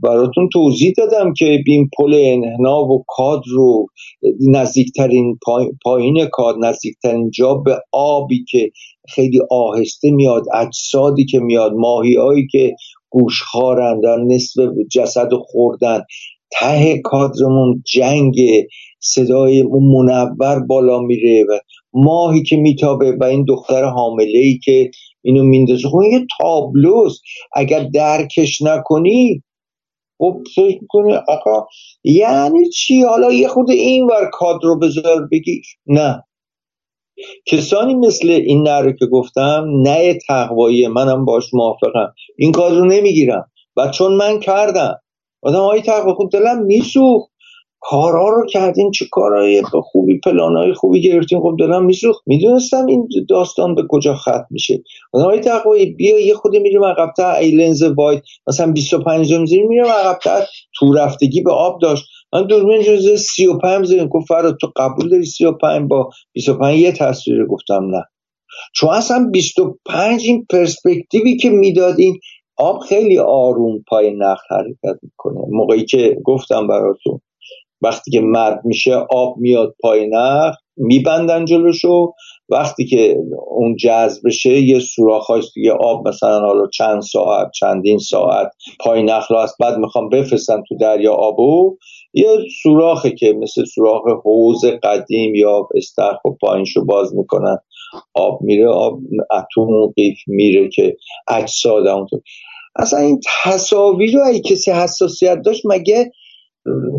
براتون توضیح دادم که این پل انحنا و کاد رو نزدیکترین پایین کاد نزدیکترین جا به آبی که خیلی آهسته میاد اجسادی که میاد ماهی هایی که گوشخارن دارن نصف جسد خوردن ته کادرمون جنگ صدای منور بالا میره و ماهی که میتابه و این دختر حامله ای که اینو میندازه. خب یه تابلوست. اگر درکش نکنی خب فکر کنی آقا یعنی چی؟ حالا یه خود این ور کادر رو بذار بگی. نه. کسانی مثل این نره که گفتم نه تقوایی منم باش موافقم. این کار رو نمی‌گیرم. و چون من کردم. آدم های تقوی خود دلم میسوخت. کارها رو کردیم چه کارهای خوبی پلانهای خوبی گرفتیم خب دلم میسوخت. می‌دونستم این داستان به کجا ختم میشه. آدم های تقوی بیا یه خودی میریم عقبتر. ای لنز واید مثلا 25 میزیم میریم عقبتر. تو رفتگی به آب داشت. من دوربین جزء 35 زدیم. گفت فراد تو قبول داری 35 با 25 یه تصویر گفتم نه. چون اصلا 25 این پرسپکتیوی که می‌دادین آب خیلی آروم پای نخ حرکت می‌کنه. موقعی که گفتم براتون. وقتی که مرد میشه آب میاد پای نخ میبندن جلوشو. وقتی که اون جذب بشه یه سوراخ دیگه آب مثلا حالا چند ساعت چندین ساعت پای نخل هست بعد می‌خوام بفرستن تو دریا آبو. یه سوراخه که مثل سوراخ حوز قدیم یا استخ و پایینشو باز می‌کنن. آب میره آب اتم قیف میره که اجساد اونطور. اصلا این تصاویر رو اگه کسی حساسیت داشت مگه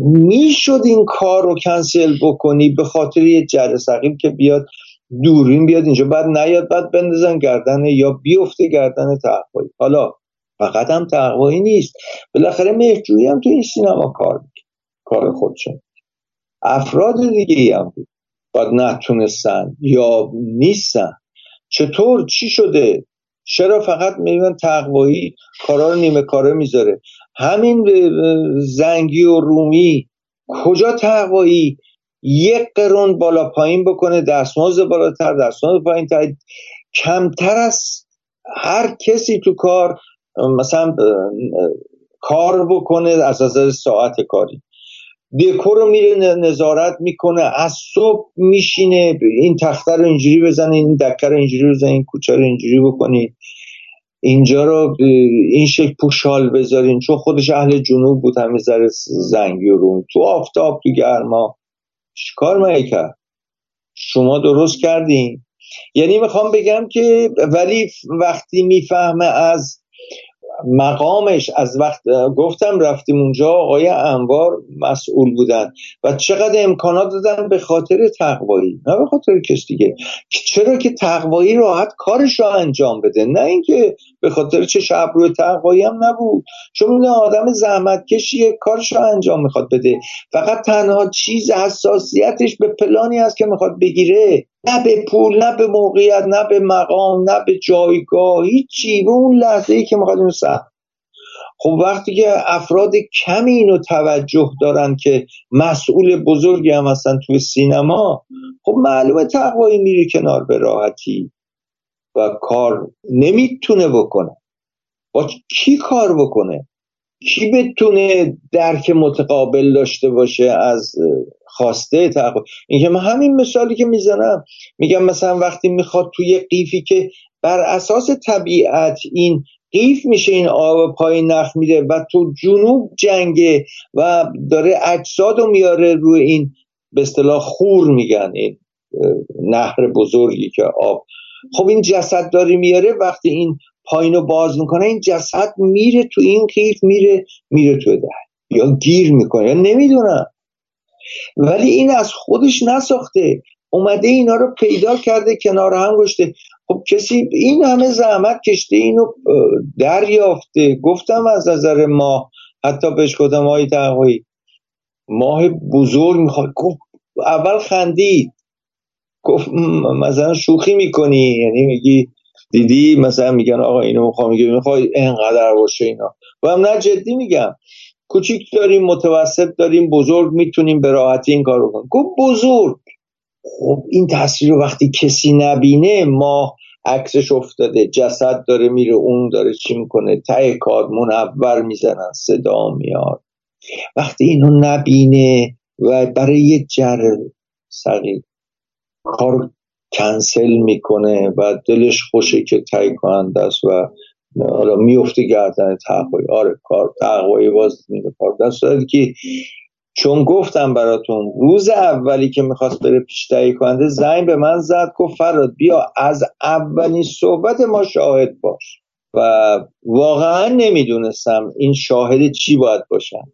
می‌شد این کار رو کنسل بکنی به خاطر یه جر سقیم که بیاد دورین بیاد اینجا بعد نیاد بعد بندازن گردن یا بیفته گردن تقوایی. حالا فقط هم تقوایی نیست. بالاخره مهجویی هم تو این سینما کار کار خودشون. افراد دیگه هم بود. باید نتونستن یا نیستن. چطور؟ چی شده؟ چرا فقط میگن تقوایی کارا رو نیمه کاره می‌ذاره؟ همین زنگی و رومی کجا تقوایی یک قرون بالا پایین بکنه دستمزد بالاتر دستمزد پایین تر کمتر از هر کسی تو کار مثلا کار بکنه از نظر ساعت کاری. دکور رو میره نظارت می‌کنه از صبح میشینه این تخته رو اینجوری بزنه این دکه رو اینجوری بزنه این کوچه رو اینجوری بکنید اینجا رو این شکل پوشال بذارین چون خودش اهل جنوب بود همه ذره زنگی و روم تو آفتاب تو گرما. چیکار مگه کرد شما درست کردین؟ یعنی می‌خوام بگم که ولی وقتی می‌فهمه از مقامش از وقت گفتم رفتیم اونجا آقای انوار مسئول بودن. و چقدر امکانات دادن به خاطر تقوایی. نه به خاطر کس دیگه. چرا که تقوایی راحت کارش رو انجام بده. نه اینکه به خاطر چه شب روی تقوایی هم نبود. چون این آدم زحمت کشیه کارش رو انجام می‌خواد بده. فقط تنها چیز حساسیتش به پلانی است که می‌خواد بگیره. نه به پول نه به موقعیت نه به مقام نه به جایگاه هیچی. به اون لحظه ای که می‌خواد اون خب وقتی که افراد کمی اینو توجه دارن که مسئول بزرگی هم هستن توی سینما خب معلومه تقوایی میری کنار به راحتی و کار نمی‌تونه بکنه. با کی کار بکنه؟ کی بتونه درک متقابل داشته باشه از خواسته تقوی اینکه من همین مثالی که می‌زنم. میگم مثلا وقتی می‌خواد توی قیفی که بر اساس طبیعت این قیف میشه این آب پای نخ میده و تو جنوب جنگه و داره اجساد رو میاره روی این به اصطلاح خور میگن این نهر بزرگی که آب. خب این جسد داری میاره وقتی این پایین رو باز می‌کنه این جسد میره تو این قیف میره میره تو ده یا گیر می‌کنه یا نمی‌دونم. ولی این از خودش نساخته. اومده اینا رو پیدا کرده کنار هم گشته. خب کسی این همه زحمت کشته اینو دریافته. گفتم از نظر ما حتی بهش گفتم های تقوی ماه بزرگ می‌خواد. گفت اول خندید. گفت مثلا شوخی می‌کنی. یعنی میگی دیدی مثلا میگن آقا اینو می‌خوام میگه می‌خوای اینقدر باشه اینا. و هم نه جدی میگم. کوچیک داریم متوسط داریم بزرگ می‌تونیم به راحتی این کار کنیم. گفت بزرگ. خب این تصویر وقتی کسی نبینه ما عکسش افتاده جسد داره میره اون داره چی می‌کنه؟ ته کار منور می‌زنن صدا میاد. وقتی اینو نبینه و برای یه جر سقی کار کنسل می‌کنه و دلش خوشه که تای کننده است و حالا میفته گردن تقوی. آره کار تقوی باز میره کار دست که چون گفتم براتون روز اولی که می‌خواست بره پیش تهیه کننده زنگ به من زد گفت فراد بیا از اولین صحبت ما شاهد باش. و واقعا نمی‌دونستم این شاهد چی باید باشم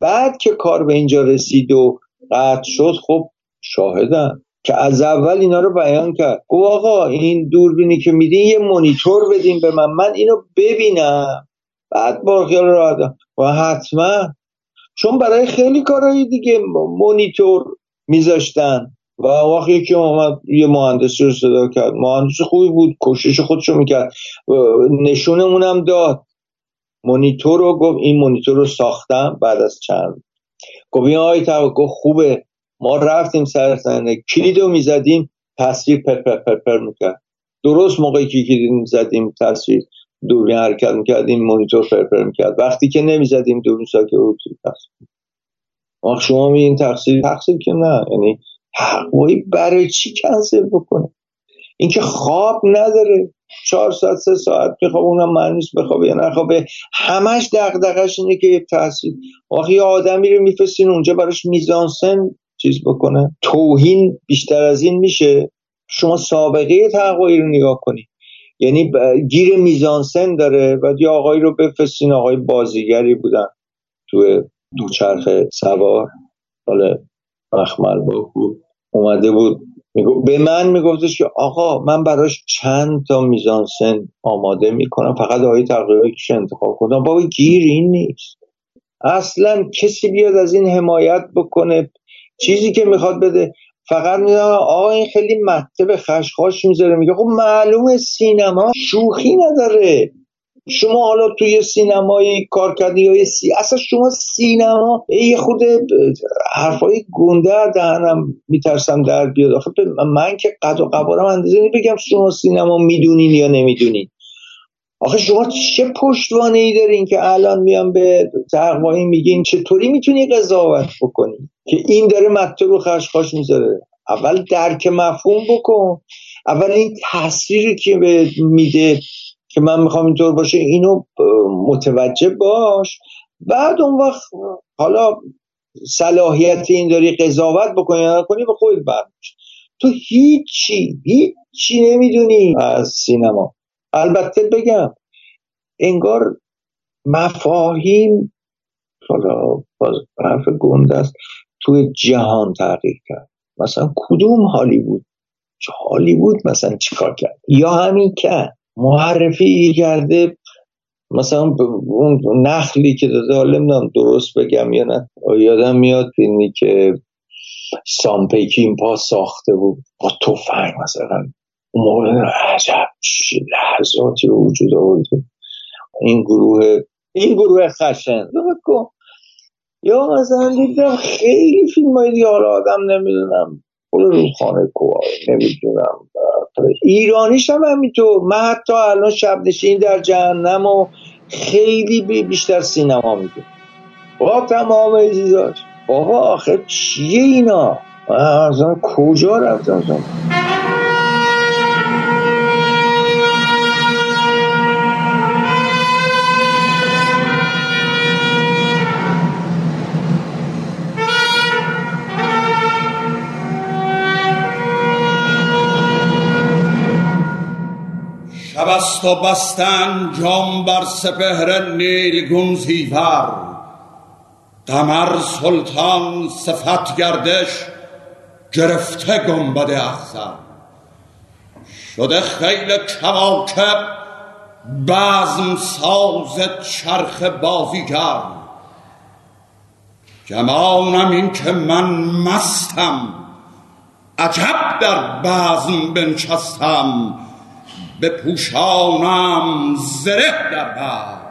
بعد که کار به اینجا رسید و قطع شد خب شاهدم که از اول اینا رو بیان کرد. گفت آقا این دوربینی که میدین یه مونیتور بدین به من. من اینو ببینم. بعد با خیال را و حتما. چون برای خیلی کارهای دیگه مونیتور میذاشتن. و وقتی که اومد یه مهندس رو صدا کرد. مهندس خوبی بود. کوشش خودشو می‌کرد. نشونمونم داد. مونیتور رو گفت این مونیتور رو ساختم بعد از چند. گفت این آقای خوبه. ما رفتیم سر زنه کلید رو می‌زدیم تصویر پر پر پر پر می‌کرد. درست موقعی که کلید می‌زدیم تصویر دوربین حرکت می‌کرد این مونیتور پر پر می‌کرد. وقتی که نمی‌زدیم دوربین ساکت بود تصویر شما می این تقصیر تقصیر که نه. یعنی حقوقی برای چی کنسل بکنه؟ اینکه خواب نداره. چهار ساعت سه ساعت میخواب اونم معنیس بخوابه یا نخوابه. همش دقدقش اینه که تحصیل وقتی آدمی رو میفرستین اونجا براش میزانسن. چیز بکنه. توهین بیشتر از این میشه. شما سابقه تقوایی رو نگاه کنید یعنی گیر میزانسن داره و یه آقایی رو بفرستین. آقای بازیگری بودن تو دوچرخه سوار حالا مخمل بود اومده بود. به من میگفتش که آقا من براش چند تا میزانسن آماده می‌کنم. فقط آقای تقریبا کش انتخاب کنم بابا گیر این نیست. اصلا کسی بیاد از این حمایت بکنه. چیزی که می‌خواد بده. فقط میگه آقا این خیلی مطلب خشخاش می‌ذاره. میگه خب معلومه سینما شوخی نداره. شما حالا توی سینمایی کار کردی یا سی اصلا شما سینما یه خود حرفای گنده دهنم میترسم در بیاد. آخه من که قد و قوارم اندازه بگم شما سینما می‌دونین یا نمی‌دونین. آخه شما چه پشتوانه ای دارین که الان میان به تقوایی میگین؟ چطوری می‌تونی قضاوت بکنی که این داره مطلب رو خشخاش می‌ذاره؟ اول درک مفهوم بکن. اول این تاثیری که به میده که من می‌خوام اینطور باشه اینو متوجه باش. بعد اون وقت حالا صلاحیت این داری قضاوت بکنی یا کنی به خودت برمیش تو هیچی هیچی نمی‌دونی از سینما. البته بگم انگار مفاهیم حالا باز حرف گنده است توی جهان تغییر کرد. مثلا کدوم هالیوود؟ هالیوود مثلا چیکار کرد؟ یا همین که معرفی کرده مثلا اون نخلی که داده حالا درست بگم یا نه یادم میاد فیلمی که سامپیکین پا ساخته بود با توفنگ مثلا. اون موقع عجب لحظاتی رو وجود آورده این گروه این گروه خشن. یا مثلا دیدم خیلی فیلم های دیگه حالا آدم نمی‌دونم. خانه کوار نمی‌دونم. ایرانیش هم همینطور. من حتی الان شب نشین در جهنم و خیلی بیشتر سینما میده با تمام عزیزاش. بابا آخه چیه اینا؟ اصلا کجا رفتم؟ شبست و بستن جام بر سپهر نیلگون زیور. قمر سلطان صفت گردش گرفته گنبد اخزر شده خیل کواکب بزم ساز چرخ بازیگر. گمانم این که من مستم عجب در بزم بنشستم. بپوشانم زره در بر.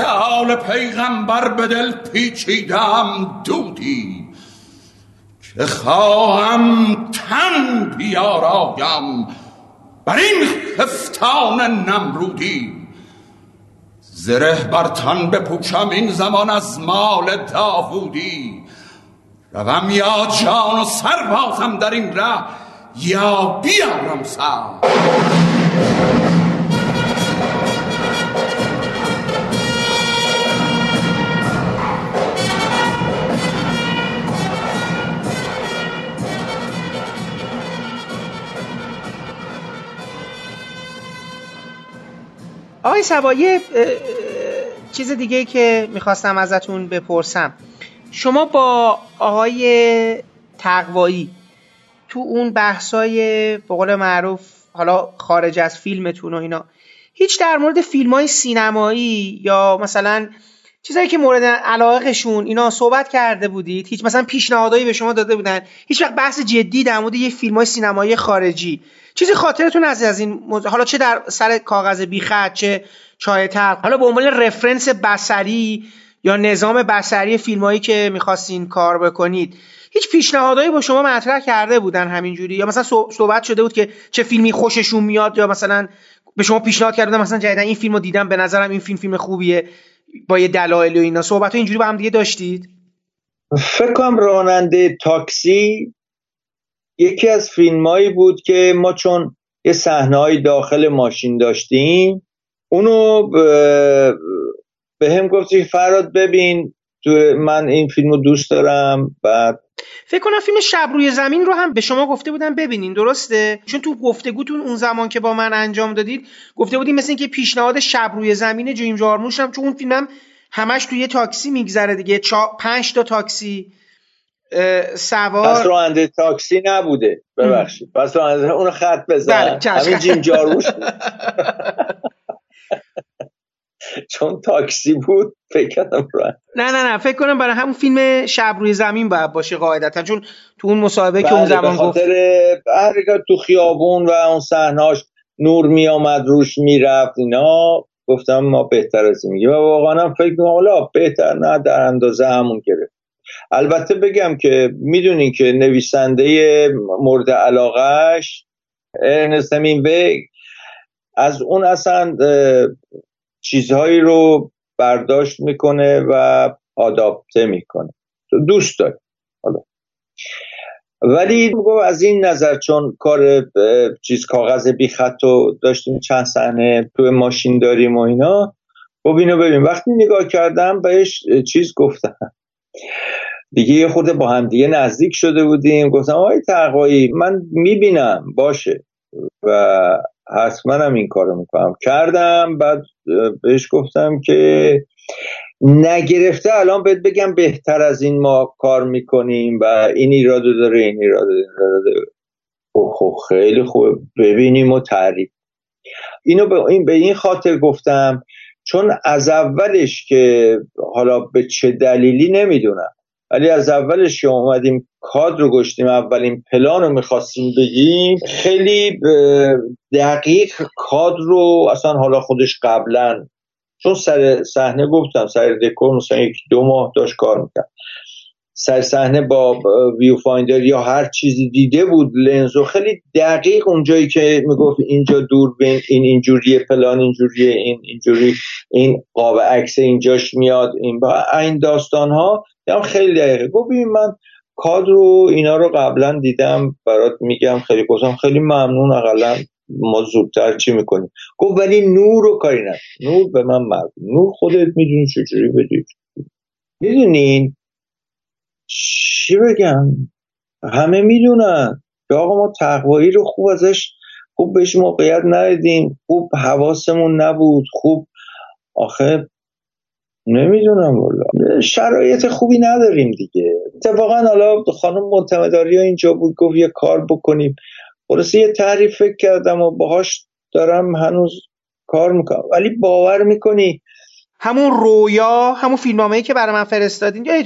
جان پیغمبر به دل پیچیدم دودی که خواهم تن بیارایم بر این خفتان نمرودی. زره بر تن بپوشم این زمان از مال داوودی. روم یا جان و سربازم در این ره یا بیارم سر. آقای سوایی چیز دیگه که می‌خواستم ازتون بپرسم. شما با آقای تقوایی تو اون بحثای به قول معروف حالا خارج از فیلمتون و اینا هیچ در مورد فیلم های سینمایی یا مثلا چیزایی که مورد علاقشون اینا صحبت کرده بودید هیچ مثلا پیشنهادایی به شما داده بودن هیچ وقت بحث جدی در مورد یه فیلم های سینمایی خارجی چیزی خاطرتون از از این حالا چه در سر کاغذ بیخط چه چای تلخ؟ حالا به عنوان رفرنس بسری یا نظام بسری فیلمایی که می‌خواستین کار بکنید هیچ پیشنهادایی با شما مطرح کرده بودن همینجوری؟ یا مثلا صحبت شده بود که چه فیلمی خوششون میاد یا مثلا به شما پیشنهاد کرده مثلا جدیدن این فیلمو دیدم به نظرم این فیلم فیلم خوبیه با یه دلایل و اینا. صحبت اینجوری با هم دیگه داشتید؟ فکر کنم راننده تاکسی یکی از فیلمایی بود که ما چون یه صحنه داخل ماشین داشتیم اونو به هم گفتی فراد ببین تو من این فیلمو دوست دارم. بعد فکر کنم فیلم شب روی زمین رو هم به شما گفته بودن ببینین درسته؟ چون تو گفتگوتون اون زمان که با من انجام دادید گفته بودین مثل اینکه پیشنهاد شب روی زمین جیم جارموش هم چون اون فیلمم همش توی تاکسی میگذره دیگه چا... پنج تا تاکسی. سوار پس راننده تاکسی نبوده. ببخشید. پس راننده اون خط بزن. بله، همین جیم جارموش (laughs) چون تاکسی بود فکر کردم نه نه نه. فکر کنم برای همون فیلم شب روی زمین باید باشه قاعدتا. چون تو اون مسابقه که اون بله، زمان گفت حرکت تو خیابون و اون صحناش نور می آمد روش می‌رفت اینا. گفتم ما بهتر از این میگیم. و واقعا هم فکر کنم حالا بهتر نه در اندازه همون گرفت. البته بگم که می‌دونین که نویسنده مورد علاقهش ارنست همینوی از اون اصلا چیزهایی رو برداشت می‌کنه و آداپته می‌کنه. دوست داره. حالا. ولی از این نظر چون کار چیز کاغذ بی خط رو داشتیم چند صحنه تو ماشین داریم و اینا خب اینو ببین. وقتی نگاه کردم بهش چیز گفتم. دیگه یه خورده با هم دیگه نزدیک شده بودیم. گفتم آقای تقوایی من می‌بینم. باشه. و حتما هم این کارو می‌کنم. کردم. بعد بهش گفتم که نگرفته. الان بهت بگم بهتر از این ما کار می‌کنیم و این ایراد داره این ایراد داره. خب خیلی خوب. ببینیم و تعریف. اینو به این, به این خاطر گفتم چون از اولش که حالا به چه دلیلی نمی‌دونم ولی از اولش که اومدیم کاد رو گشتیم اولین پلان رو می‌خواستیم بگیم خیلی دقیق کاد رو اصلا حالا خودش قبلا چون سر صحنه گفتم سر دکور مثلا یک دو ماه داشت کار می‌کرد. سر صحنه با ویو فایندر یا هر چیزی دیده بود لنزو خیلی دقیق اونجایی که می‌گفت اینجا دور بین این اینجوریه پلان اینجوریه این اینجوری این قاب عکس اینجاش میاد این با این داستان ها خیلی دقیقه. گفت من کاد رو اینا رو قبلا دیدم برات میگم خیلی گفتم خیلی ممنون اقلا ما زودتر چی می‌کنیم؟ گفت ولی نور رو کاری نه. نور به من مرد نور خودت می‌دونی چجوری بدید. می‌دونین چی بگم؟ همه می‌دونن که آقا ما تقوایی رو خوب ازش خوب بهش موقعیت ندیدیم خوب حواسمون نبود خوب. آخه نمی‌دونم والا. شرایط خوبی نداریم دیگه. اتفاقا حالا خانم منتمداری ها اینجا بود گفت یه کار بکنیم. خلاصه یه تعریف فکر کردم و باهاش دارم هنوز کار می‌کنم. ولی باور می‌کنی همون رویا همون فیلمنامه‌ای که برای من فرستادین یا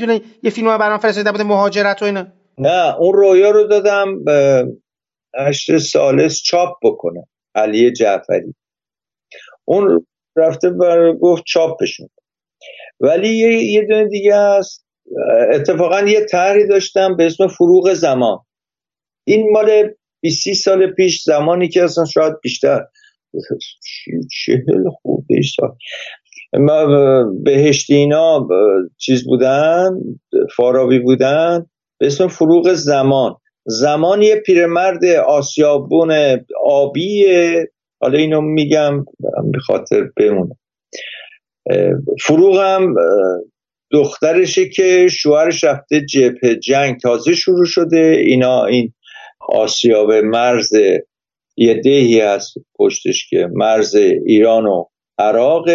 یه فیلم برای من فرستادین در مهاجرت و اینا نه اون رویا رو دادم به هشت سالس چاپ بکنه علی جعفری اون رفته بر گفت چاپشون ولی یه, یه دونه دیگه هست اتفاقا یه طرحی داشتم به اسم فروغ زمان این مال 20 سال پیش زمانی که اصلا شاید بیشتر چهل خورده سال ما بهشتی اینا چیز بودن فارابی بودن به اسم فروغ زمان. زمان یه پیرمرد آسیابون آبیه. حالا اینو میگم به خاطر بمونه فروغ هم دخترشه که شوهرش رفته جبهه جنگ. تازه شروع شده. اینا این آسیاب مرز یه دهی هست پشتش که مرز ایران و عراق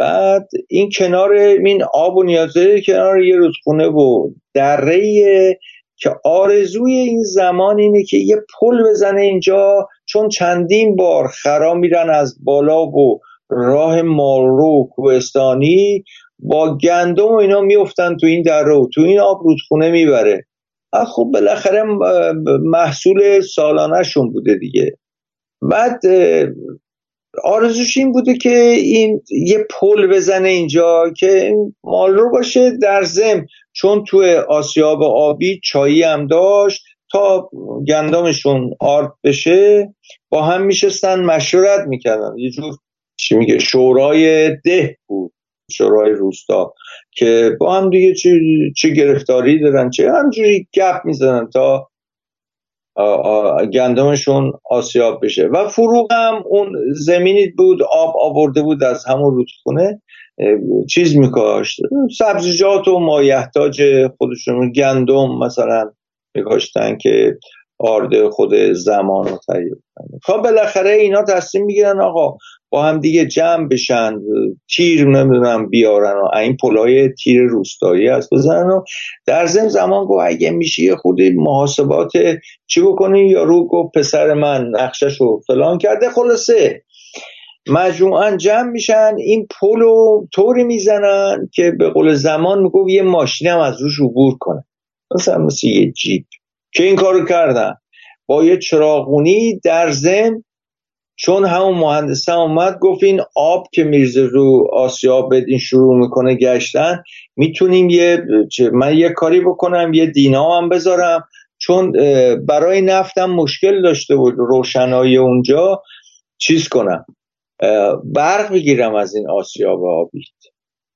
بعد این کنار این آب و نیازه کنار یه رودخونه و دره که آرزوی این زمان اینه که یه پل بزنه اینجا چون چندین بار خرا میرن از بالا و راه مالرو کوهستانی با گندم و اینا میفتن تو این دره و تو این آب رودخونه می‌بره. خب بالاخره محصول سالانهشون بوده دیگه. بعد آرزوش این بوده که این یه پل بزنه اینجا که این مال رو باشه در زم چون تو آسیاب آبی چایی هم داشت تا گندمشون آرد بشه با هم میشستن مشورت می‌کردن. یه جور چی میگه؟ شورای ده بود شورای روستا که با هم دیگه چه گرفتاری دارن چه همجوری گپ می‌زنن تا گندمشون آسیاب بشه. و فروغ هم اون زمینی بود آب آورده بود از همون رودخونه. چیز میکاشت. سبزیجات و مایحتاج خودشون گندم مثلا میکاشتن که آرده خود زمان رو تهیه خب بالاخره اینا تصمیم می‌گیرن آقا با هم دیگه جمع بشن تیر نمی‌دونم بیارن و این پلای تیر روستایی هست بزنن و در زم زمان گو اگه میشه یه خودی محاسبات چی بکنین یا رو گفت پسر من نقشش رو فلان کرده. خلاصه مجموعا جمع میشن این پلو طوری می‌زنن که به قول زمان میگو یه ماشین هم از روش عبور کنه. مثلا مثل یه جیپ. که این کارو کردن. با یه چراغونی در زم چون همون مهندسه اومد گفت این آب که میرزه رو آسیاب این شروع می‌کنه گشتن می‌تونیم یه من یه کاری بکنم یه دینا هم بذارم. چون برای نفتم مشکل داشته بود روشنایی اونجا چیز کنم. برق بگیرم از این آسیاب آبی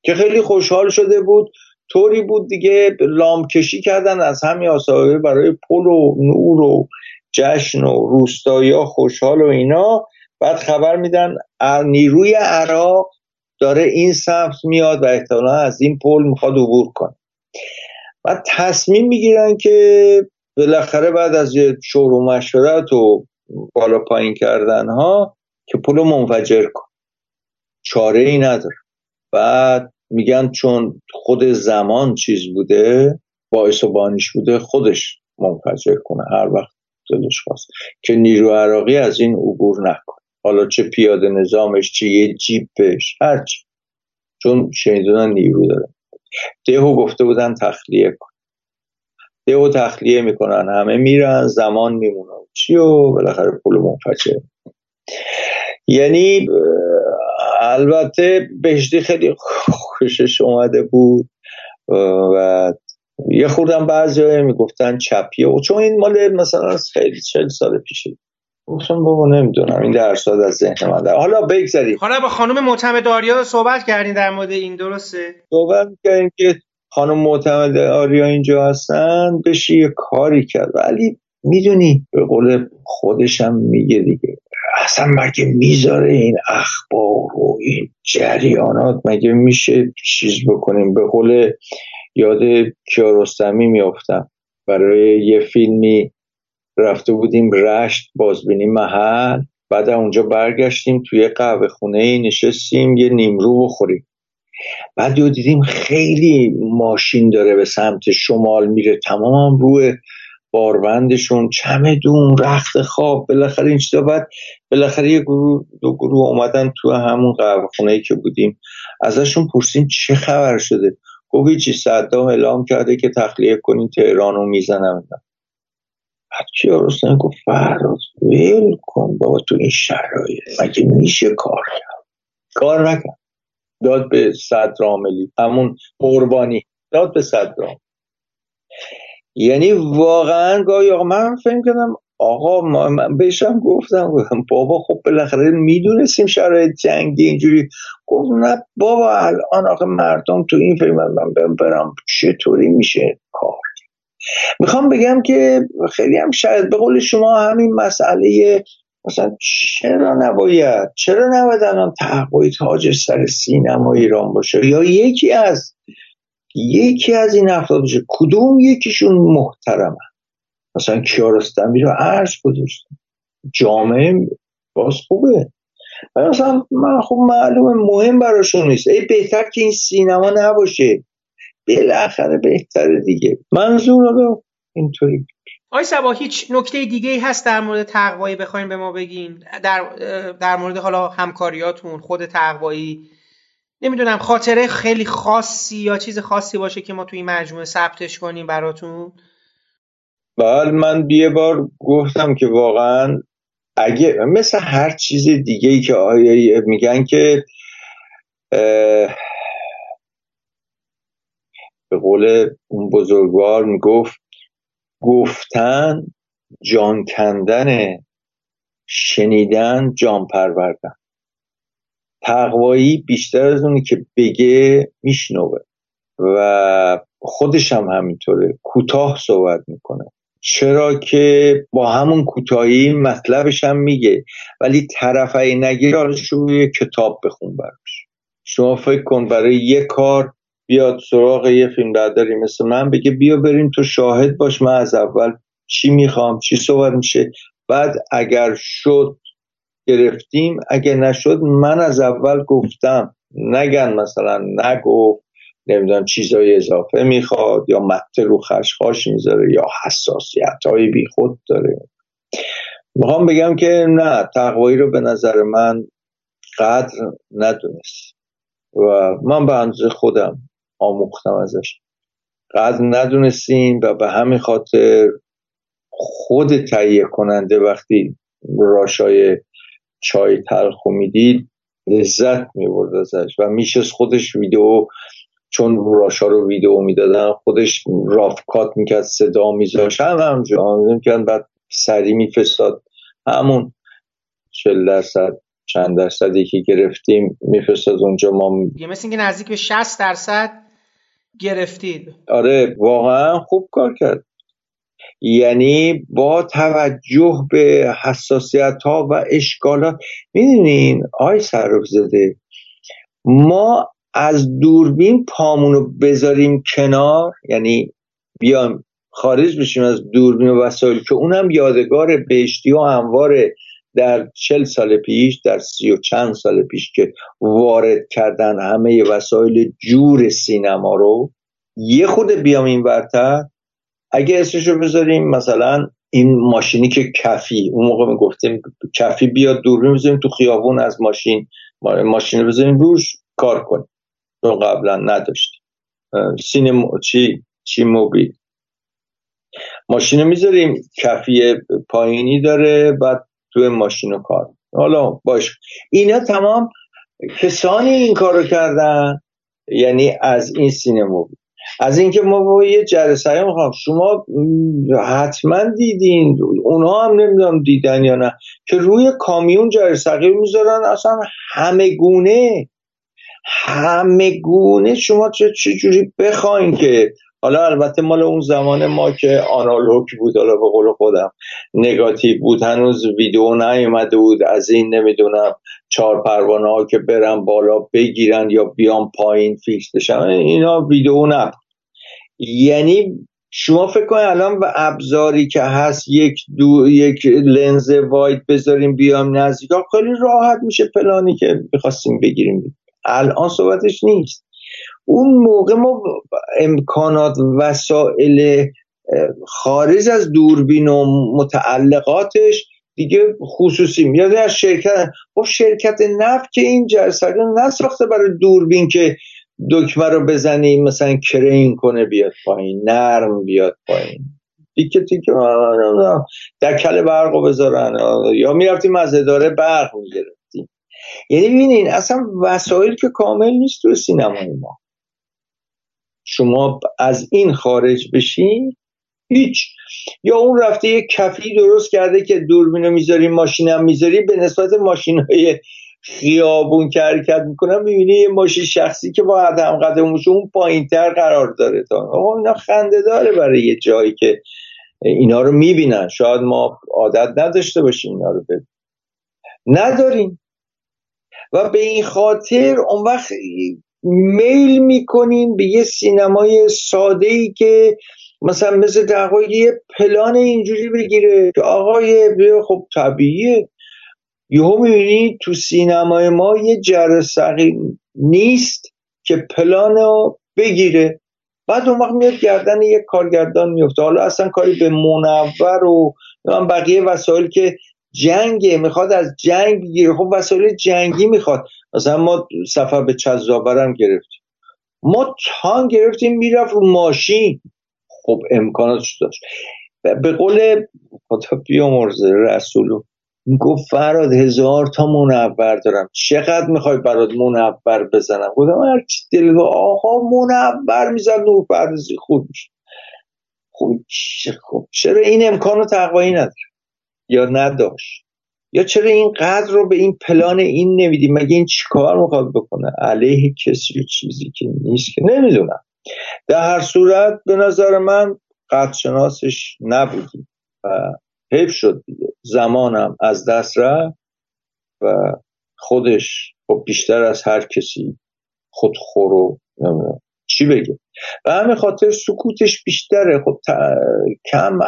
که خیلی خوشحال شده بود. طوری بود دیگه لامکشی کردن از همین آسیابه برای پل و نور و جشن و روستایی ها خوشحال و اینا. بعد خبر میدن نیروی عراق داره این سمت میاد و احتمالا از این پل می‌خواد عبور کنه. و تصمیم می‌گیرن که بالاخره بعد از یه شور و مشورت و بالا پایین کردن ها که پل منفجر کن چاره ای نداره. بعد میگن چون خود زمان چیز بوده باعث و بانیش بوده خودش منفجر کنه. هر وقت دلش خواست. که نیرو عراقی از این عبور نکن. حالا چه پیاده نظامش چه یه جیپش هرچی چون شنیدونن نیرو داره. دهو گفته بودن تخلیه کن. دهو تخلیه می‌کنن. همه میرن زمان میمونن چی و بالاخره پول منفجر. یعنی البته بهشتی خیلی خوشش اومده بود و یه خوردم بعضی می‌گفتن چپیه و چون این مال مثلا خیلی چل سال پیشه. گفتم بابا نمی‌دونم این درصد از ذهن من در. حالا بگذاریم. حالا با خانم معتمد آریا صحبت کردین در مورد این درسته؟ صحبت کردیم که خانم معتمد آریا اینجا هستن بشه یه کاری کرد. ولی می‌دونی به قول خودشم میگه دیگه. اصلا مگه می‌ذاره این اخبار و این جریانات؟ مگه میشه چیز بکنیم؟ به قول یاد کیارستمی میافتم. برای یه فیلمی رفته بودیم رشت بازبینی محل. بعد اونجا برگشتیم توی قهوه خونه نشستیم یه نیمرو بخوریم. بعد دیدیم خیلی ماشین داره به سمت شمال میره. تمام روی باربندشون چمدون رخت خواب بالاخره این چیزا. بعد بالاخره یه گروه دو گروه اومدن تو همون قهوه خونه که بودیم. ازشون پرسیم چه خبر شده. گفت هیچی صدام اعلام کرده که تخلیه کنین تهران رو می‌زنم بعد کیارستمی گفت فراد ویل کن بابا تو این شرایط مگه میشه کار کرد؟ کار نکرد. داد به صدراملی همون قربانی داد به صدرام یعنی واقعا گاهی آقا من فهم کردم آقا من بهشم گفتم بابا خب بالاخره می‌دونستیم شرایط جنگی اینجوری. گفت نه بابا الان آقا مردم تو این فیلم من برم چطوری میشه کار؟ می‌خوام بگم که خیلی هم شاید به قول شما همین مسئله مثلا چرا نباید؟ چرا نباید الان تحقیق تاج سر سینما ایران باشه؟ یا یکی از یکی از این افراد باشه. کدوم یکیشون محترمه؟ مثلا کیارستمی رو عرض گذاشتم. جامعه باز خوبه. مثلا من خب معلومه مهم براشون نیست. ای بهتر که این سینما نباشه. بالاخره بهتره دیگه. منظور رو اینطوری. آی سبا هیچ نکته دیگه ای هست در مورد تقوایی بخواین به ما بگین؟ در, در مورد حالا همکاریاتون خود تقوایی نمی‌دونم خاطره خیلی خاصی یا چیز خاصی باشه که ما توی این مجموعه ثبتش کنیم براتون؟ بله من یه بار گفتم که واقعا اگه مثل هر چیز دیگه ای که آیه میگن که به قول اون بزرگوار می‌گفت گفتن جان کندن شنیدن جان پروردن. تقوایی بیشتر از اونی که بگه میشنوه. و خودش هم همینطوره. کوتاه صحبت می‌کنه. چرا که با همون کوتاهی مطلبش هم میگه. ولی طرف نگیر حالا شروع کتاب بخون براش. شما فکر کن برای یه کار بیاد سراغ یه فیلم برداری مثل من بگه بیا بریم تو شاهد باش من از اول چی می‌خوام چی صحبت میشه. بعد اگر شد گرفتیم. اگر نشد من از اول گفتم نگن مثلا نگفت نمی‌دونم چیزای اضافه می‌خواد یا مت رو خشخاش می‌ذاره یا حساسیت های بی خود داره. می‌خوام بگم که نه تقوایی رو به نظر من قدر ندونست و من به اندازه خودم آموختم ازش. قدر ندونستیم و به همین خاطر خود تهیه کننده وقتی راشای چای تلخ می‌دید لذت می‌برد ازش و میشست خودش ویدیو چون راشا رو ویدیو می‌دادن خودش رافکات می‌کرد صدا میذاشت هم همجا می‌کرد بعد سری میفرستاد. همون چل درصد چند درصدی که گرفتیم میفرستاد اونجا. ما مثل اینکه نزدیک به 60 درصد گرفتید. آره واقعا خوب کار کرد. یعنی با توجه به حساسیت ها و اشکالات می‌دونین آی صرف زده ما از دوربین پامونو بذاریم کنار یعنی بیام خارج بشیم از دوربین و وسایل که اونم یادگار بهشتی و هموار در چل سال پیش در سی و چند سال پیش که وارد کردن همه وسایل جور سینما رو یه خود بیام این ورتر. اگه اسمشو بذاریم مثلا این ماشینی که کفی اون موقع می گفتیم کفی بیاد دوربین بذاریم تو خیابون از ماشین ماشین بذاریم روش کار کنیم. چون قبلا نداشتیم سینما چی؟ چی موبیل ماشین می‌ذاریم کفی پایینی داره بعد تو ماشین رو کار حالا باش. اینا تمام کسانی این کارو کردن یعنی از این سینما از اینکه ما با یه جلسه می‌خوام. شما حتما دیدین. اونها هم نمی‌دونم دیدن یا نه. که روی کامیون جرثقیل می‌ذارن. اصلا همه گونه. همه گونه. شما چه جوری بخواین که حالا البته مال اون زمان ما که آنالوگ بود. حالا به قول خودم نگاتیو بود. هنوز ویدیو نیومده بود. از این نمی‌دونم چهار پروانه ها که برن بالا بگیرن یا بیان پایین فیکس بشن. اینا ویدیو نبود. یعنی شما فکر کنید الان به ابزاری که هست یک دو یک لنز واید بذاریم بیام نزدیک خیلی راحت میشه پلانی که می‌خواستیم بگیریم. الان صحبتش نیست. اون موقع ما امکانات وسایل خارج از دوربین و متعلقاتش دیگه خصوصی میاد از شرکت خب شرکت نفت که این جرسقه نساخته برای دوربین که دکمه رو بزنی مثلا کرین کنه بیاد پایین نرم بیاد پایین. تیکه تیکه در کل برق رو بذارن یا می‌رفتیم از اداره برق می‌گرفتیم. یعنی ببینین اصلا وسایل که کامل نیست تو سینمای ما. شما از این خارج بشین هیچ. یا اون رفته یه کفی درست کرده که دوربینو می‌ذاری ماشینم می‌ذاری به نسبت ماشین های خیابون حرکت می‌کنن می‌بینی یه ماشین شخصی که با هم قدمش اون پایین تر قرار داره تا. آقا اینا خنده داره برای یه جایی که اینا رو می‌بینن. شاید ما عادت نداشته باشیم اینا رو ببین نداریم. و به این خاطر اون وقت میل می‌کنیم به یه سینمای ساده ای که مثلا مثل دقایق یه پلان اینجوری بگیره که آقای خب طبیعیه. یهو می‌بینی تو سینمای ما یه جرسقی نیست که پلان رو بگیره. بعد اون وقت میاد گردن یه کارگردان میفته حالا اصلا کاری به منور و بقیه وسایل که جنگه می‌خواد از جنگ بگیره. خب وسایل جنگی می‌خواد. مثلا ما سفر به چزابرم گرفتیم. ما تان گرفتیم می‌رفت رو ماشین. خب امکاناتش داشت. به قول خدا بیامرزه رسولو گفت فراد هزار تا منور دارم. چقدر می‌خوای برات منور بزنم؟ گفتم هرچی دل آقا منور میزن نور پردازی خوب میشه. خب خب چرا این امکان رو تقوایی نداره؟ یا نداشت؟ یا چرا این قدر رو به این پلان این نمیدی؟ مگه این چیکار می‌خواد بکنه؟ علیه کسی چیزی که نیست که. نمی‌دونم. در هر صورت به نظر من قدرشناسش نبودیم. و حیف شد دیگه. زمانم از دست رفت و خودش خب بیشتر از هر کسی خودخور و چی بگه. و همین خاطر سکوتش بیشتره. خب کم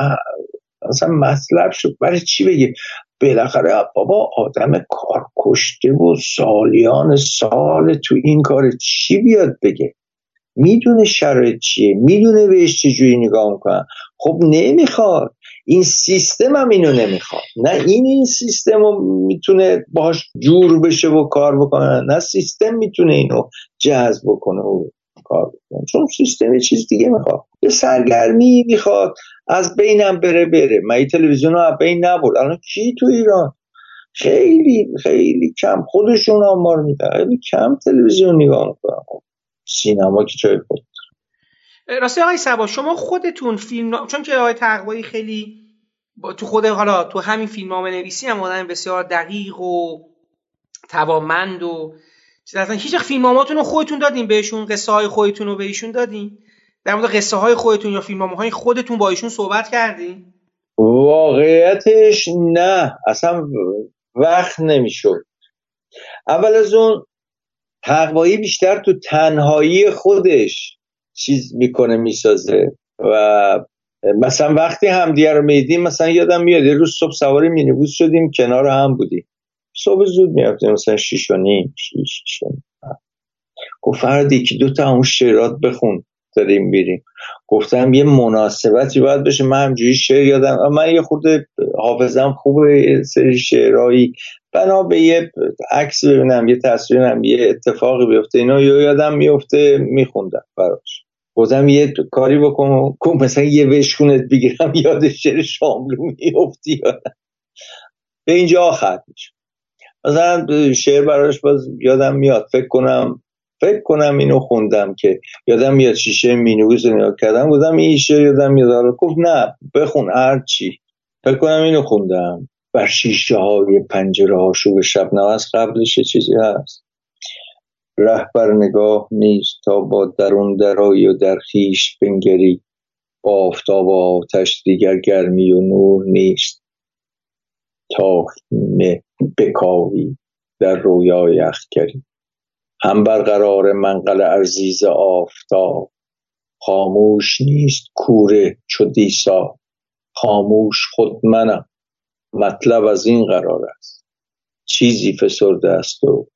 اصلا مطلب شد. برای چی بگه؟ بالاخره بابا آدم کار کشته و سالیان سال تو این کار چی بیاد بگه؟ می‌دونه شرایط چیه می‌دونه بهش چجوری نگاه می‌کنن. خب نمی‌خواد. این سیستم هم اینو نمی‌خواد. نه این این سیستم رو می‌تونه باش جور بشه و کار بکنه نه سیستم می‌تونه اینو جذب بکنه و کار بکنه. چون سیستم چیز دیگه می‌خواد. یه سرگرمی می‌خواد. از بینم بره بره. من تلویزیون رو از بین نبرد. الان کی تو ایران؟ خیلی خیلی کم. خودشون آمار میدن. خیلی کم تلویزیون نگاه می‌کنن. خب، سینما که جای خود راستی آقای سبا شما خودتون فیلم چون که آقای تقوایی خیلی تو خود حالا تو همین فیلم نامه نویسی هم آدم بسیار دقیق و توامند و اصلا هیچ فیلم رو خودتون دادین بهشون قصه های خودتون رو بهشون دادین؟ در مورد قصه های خودتون یا فیلم های خودتون با ایشون صحبت کردین؟ واقعیتش نه. اصلا وقت نمی‌شد. اول از اون تقوایی بیشتر تو تنهایی خودش چیز می‌کنه می‌سازه. و مثلا وقتی همدیگه رو میدیم مثلا یادم میاد یه روز صبح سواری مینیبوس شدیم کنار هم بودیم. صبح زود می‌رفتیم مثلا شیش و نیم شیش, شیش گفت فرد یکی دو تا اون شعرات بخون. داریم بیریم گفتم یه مناسبتی باید بشه من همجوری شعر یادم من یه خورده حافظم خوبه سری شعرهایی. بنا به یه عکس ببینم یه تصویرم یه اتفاقی بیفته. اینا یا یادم میفته میخوندم براش. گفتم یه کاری بکن مثلا یه وشکونت بگیرم یاد شعر شاملو میفتی. به اینجا ختم میشه. مثلا شعر براش باز یادم میاد. فکر کنم فکر کنم اینو خوندم که یادم میاد شیشه مینوز نگاه کردم بودم این شعر یادم میاد. گفت نه بخون هر چی فکر کنم اینو خوندم. بر شیشه های پنجره ها شو شب از قبلش چیزی هست. رهبر نگاه نیست تا با درون درایی و در خیش بنگری. با آفتاب و آتش دیگر گرمی و نور نیست. تا خیمه بکاوی در رویای اخگری. هم برقرار منقل عزیز آفتاب. خاموش نیست کوره چو دیسا. خاموش خود منم. مطلب از این قرار است. چیزی فسرده است و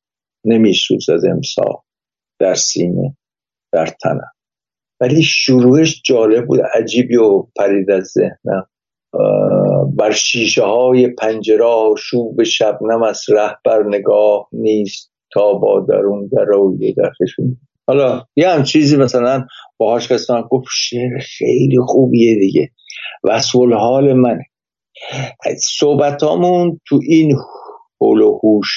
نمی سوزد امسا در سینه در تنم. ولی شروعش جالب بود عجیبی و پرید از ذهنم. بر شیشه های پنجره شوب شبنم از رهبر نگاه نیست. تا با درون در درخشون حالا یه هم چیزی مثلا باهاش قسمت گفت شعر خیلی خوبیه دیگه. وصول حال منه. صحبتامون تو این حول و حوش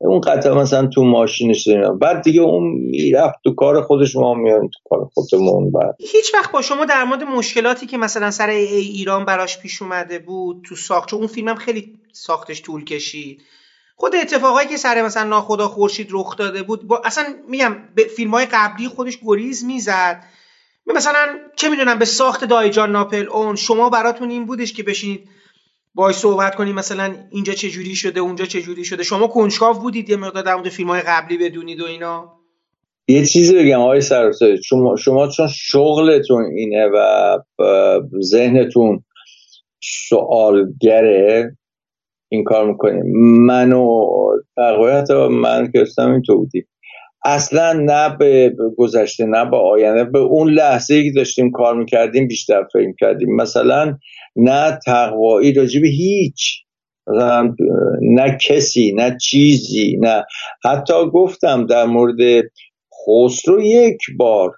اون قطعا مثلا تو ماشینش داریم بعد دیگه اون می‌رفت تو کار خودش ما میان تو کار خودمون بعد. هیچ وقت با شما در مورد مشکلاتی که مثلا سر ای ایران براش پیش اومده بود تو ساخت چون اون فیلمم خیلی ساختش طول کشید. خود اتفاقایی که سر مثلا ناخدا خورشید رخ داده بود با اصلا میگم به فیلم های قبلی خودش گریز می‌زد. مثلا چه می‌دونم به ساخت دایجان ناپل اون شما براتون این بودش که بشینید باهاش صحبت کنیم مثلا اینجا چه جوری شده اونجا چه جوری شده. شما کنجکاو بودید یه مقدار در مورد فیلم های قبلی بدونید و اینا؟ یه چیزی بگم آقای سرسه شما شما چون شغلتون اینه و ذهنتون سوالگره این کار می‌کنیم من و تقریبا من که این تو بودیم اصلا نه به گذشته نه به آینده به اون لحظه که داشتیم کار می‌کردیم بیشتر فکر کردیم مثلا نه تقوایی راجب هیچ. نه کسی نه چیزی نه. حتی گفتم در مورد خسرو یک بار.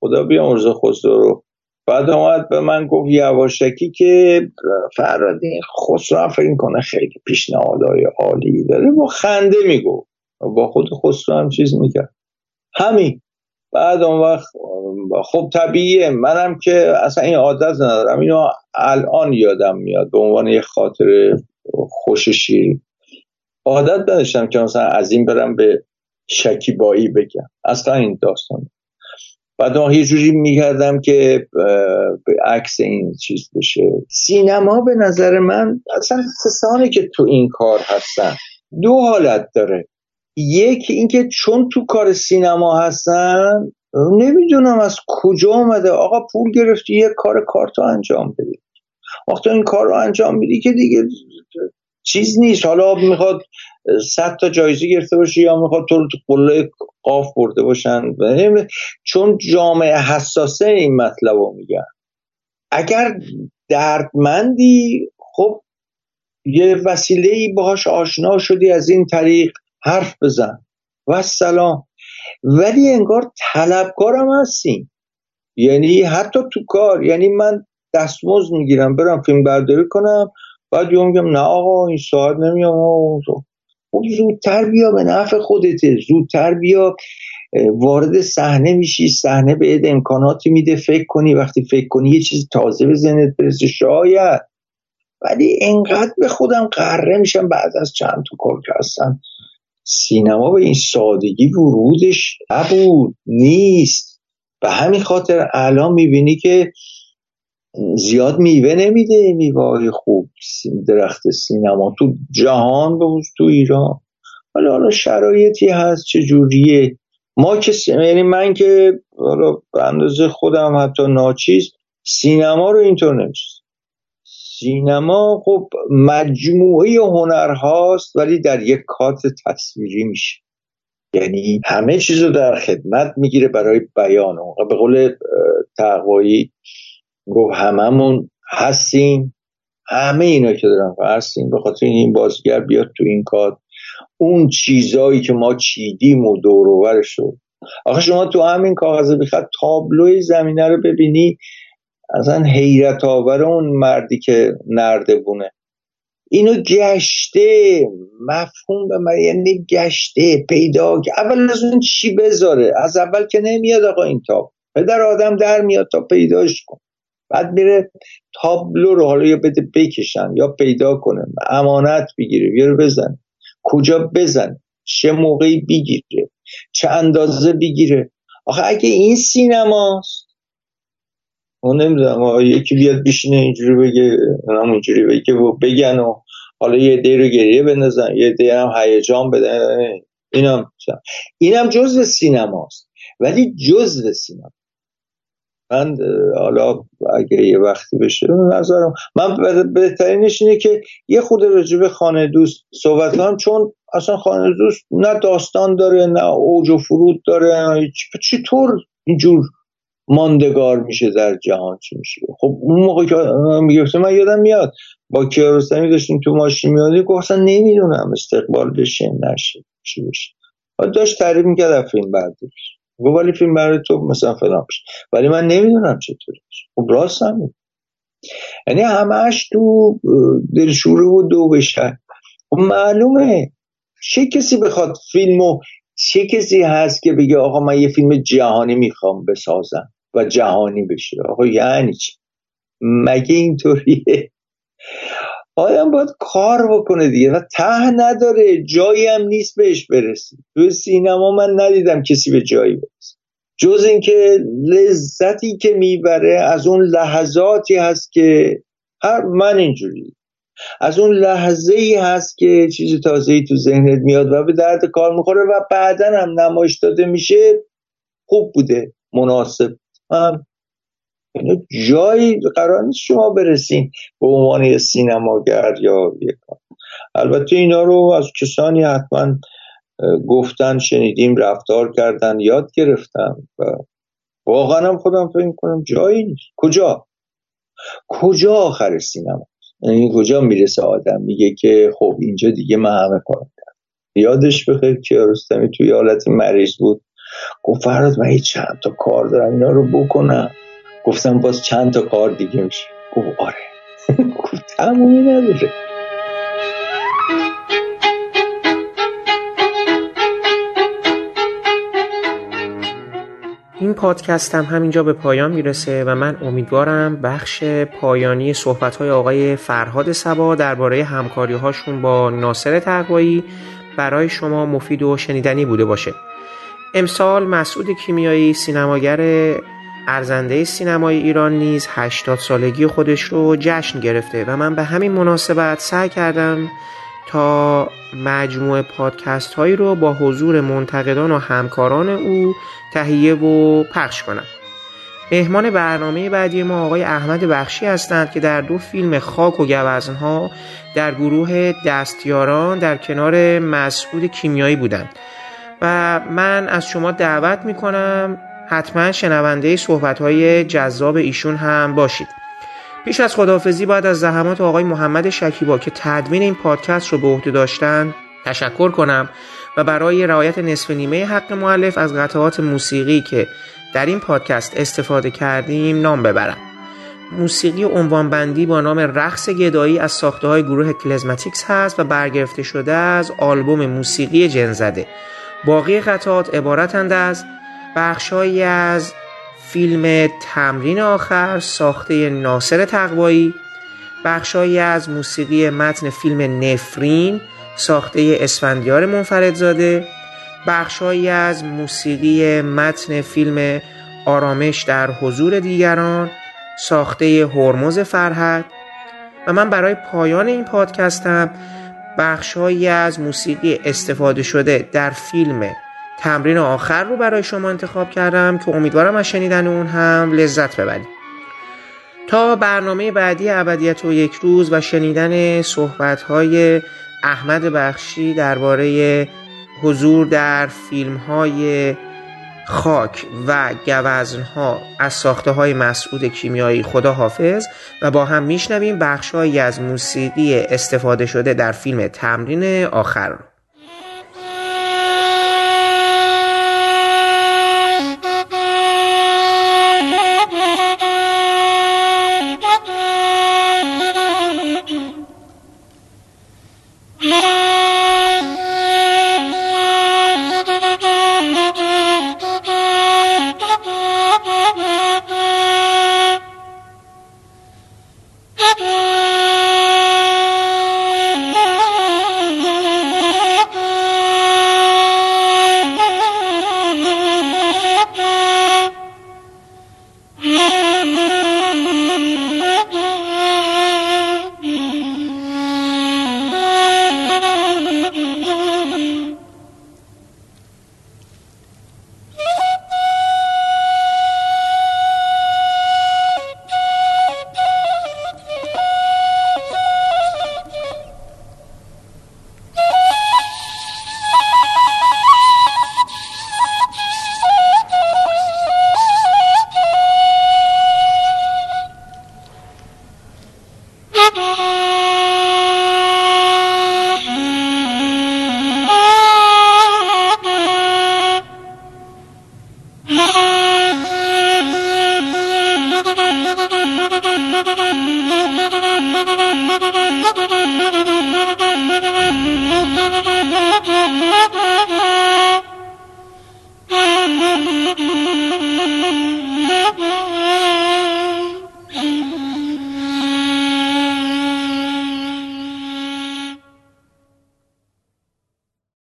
خدا بیامرز خسرو رو. بعد اومد به من گفت یواشکی که فرادی خسرو فکر کنه خیلی پیشنهادهای عالی داره. با خنده میگو با خود خسرو هم چیز می‌کرد. همین. بعد اون وقت خب طبیعیه. منم که اصلا این عادت ندارم. اینو الان یادم میاد. به عنوان یه خاطر خوش شیری عادت نداشتم که مثلا از این برم به شکیبایی بگم. اصلا این داستان. بعد یه جوری می‌کردم که عکس این چیز بشه. سینما به نظر من اصلا کسانی که تو این کار هستن دو حالت داره. یکی اینکه چون تو کار سینما هستن نمی‌دونم از کجا آمده آقا پول گرفتی یه کار کارتو انجام بدی. وقتی این کار رو انجام میدی که دیگه چیز نیست. حالا می‌خواد صد تا جایزه گرفته باشی یا می‌خواد تو رو تو قله قاف برده باشن. چون جامعه حساسه این مطلب رو میگن. اگر دردمندی خب یه وسیله ای باهاش آشنا شدی از این طریق حرف بزن. و سلام ولی انگار طلبکارم هستیم. یعنی حتی تو کار یعنی من دستمزد می‌گیرم برم فیلم برداری کنم. بعد یه میگم نه آقا این ساعت نمیام خب زودتر بیا به نفع خودته زودتر بیا. وارد صحنه میشی صحنه به امکاناتی میده. فکر کنی وقتی فکر کنی یه چیز تازه به ذهنت برسه شاید. ولی انقدر به خودم قره میشم بعد از چند تا کار که هستن سینما به این سادگی ورودش نبود نیست. به همین خاطر الان می‌بینی که زیاد میوه نمیده میوه خوب درخت سینما تو جهان به تو ایران. حالا حالا شرایطی هست چه جوریه؟ ما که یعنی من که حالا به اندازه خودم حتی ناچیز سینما رو اینطور نمیشه سینما خب مجموعه هنر هاست ولی در یک کادر تصویری میشه. یعنی همه چیز رو در خدمت می‌گیره برای بیان. به قول تقوایی گفت هممون هستیم. همه اینا که دارن هستیم. به خاطر این بازیگر بیاد تو این کار. اون چیزایی که ما چیدیم و دور شد آخه شما تو همین کاغذ بخواد تابلوی زمینه رو ببینی اصلا حیرت آور اون مردی که نرده بونه اینو گشته. مفهوم به من یعنی گشته پیدا اول از اون چی بذاره؟ از اول که نمیاد آقا این تاب. پدر آدم در میاد تا پیداش کن بعد میره تابلو رو حالا یا بده بکشن یا پیدا کنه امانت بگیره بیاره بزن کجا بزن چه موقعی بگیره؟ چه اندازه بگیره؟ آخه اگه این سینماست اون نمی‌دونم یکی بیاد بشینه اینجوری بگه همونجوری بگه بگن و حالا یه دی رو گریه بندازن یه دی هم هیجان بدن اینم اینم جزء سینماست ولی جزء سینما. من حالا اگه یه وقتی بشه نظرم من بهترینش اینه که یه خود راجب خانه دوست صحبت کنم چون اصلا خانه دوست نه داستان داره نه اوج و فرود داره چطور اینجور ماندگار میشه در جهان؟ چی میشه؟ خب اون موقع که می‌گفته من یادم میاد با کیارستمی داشتیم تو ماشین میادی گفت اصلا نمی‌دونم استقبال بشه نشه چی بشه. داشت تعریف می‌کرد فیلم بردارش گفت ولی فیلم برای تو مثلا فلان بشه ولی من نمی‌دونم چطوری خب راست هم یعنی همش تو دلشوره و دو بشه خب معلومه. چه کسی بخواد فیلمو چه کسی هست که بگه آقا من یه فیلم جهانی می‌خوام بسازم و جهانی بشه؟ آقا یعنی چی؟ مگه اینطوریه؟ آدم باید کار بکنه دیگه و ته نداره جایی هم نیست بهش برسی. تو سینما من ندیدم کسی به جایی برسه. جز اینکه لذتی که می‌بره از اون لحظاتی هست که هر من اینجوری. از اون لحظه ای هست که چیز تازه تو ذهنت میاد و به درد کار می‌خوره و بعدا هم نمایش داده میشه خوب بوده مناسب. هم یعنی جایی قرار نیست شما برسین به عنوان یه سینماگر یا کار. البته اینا رو از کسانی حتما گفتن شنیدیم رفتار کردن یاد گرفتم و واقعا هم خودم فکر کنم جایی نیست. کجا؟ کجا آخر سینما؟ یعنی کجا می‌رسه آدم؟ میگه که خب اینجا دیگه من همه کردم. یادش بخیر کیارستمی توی حالت مریض بود. گفت فراد من چند تا کار دارم اینا رو بکنم. گفتم باز چند تا کار دیگه میشه. گفت آره. تمومی نداره. این پادکست هم همینجا به پایان می‌رسه و من امیدوارم بخش پایانی صحبت های آقای فرهاد سبا درباره همکاری هاشون با ناصر تقوایی برای شما مفید و شنیدنی بوده باشه. امسال مسعود کیمیایی سینماگر ارزنده سینمای ایران نیز 80 سالگی خودش رو جشن گرفته و من به همین مناسبت سعی کردم تا مجموعه پادکست هایی رو با حضور منتقدان و همکاران او تهیه و پخش کنم. مهمان برنامه بعدی ما آقای احمد بخشی هستند که در دو فیلم خاک و گوزنها در گروه دستیاران در کنار مسعود کیمیایی بودند. و من از شما دعوت می‌کنم حتما شنونده صحبت های جذاب ایشون هم باشید. پیش از خداحافظی باید از زحمات آقای محمد شکیبا که تدوین این پادکست رو به عهده داشتن تشکر کنم و برای رعایت نصف نیمه حق معلف از قطعات موسیقی که در این پادکست استفاده کردیم نام ببرم. موسیقی بندی با نام رقص گدایی از ساخته های گروه کلزماتیکس هست و برگرفته شده از آلبوم موسیقی جنزده. باقی قطعات عبارتند از بخشهایی از فیلم تمرین آخر ساخته ناصر تقوایی. بخشهایی از موسیقی متن فیلم نفرین ساخته اسفندیار منفردزاده. بخشهایی از موسیقی متن فیلم آرامش در حضور دیگران ساخته هرمز فرهد و من برای پایان این پادکستم بخشهایی از موسیقی استفاده شده در فیلم تمرین آخر رو برای شما انتخاب کردم که امیدوارم از شنیدن اون هم لذت ببرید. تا برنامه بعدی ابدیت و یک روز و شنیدن صحبت احمد بخشی درباره حضور در فیلم های خاک و گوزنها از ساخته های مسعود کیمیایی خدا حافظ و با هم میشنویم بخشهایی از موسیقی استفاده شده در فیلم تمرین آخر. Thank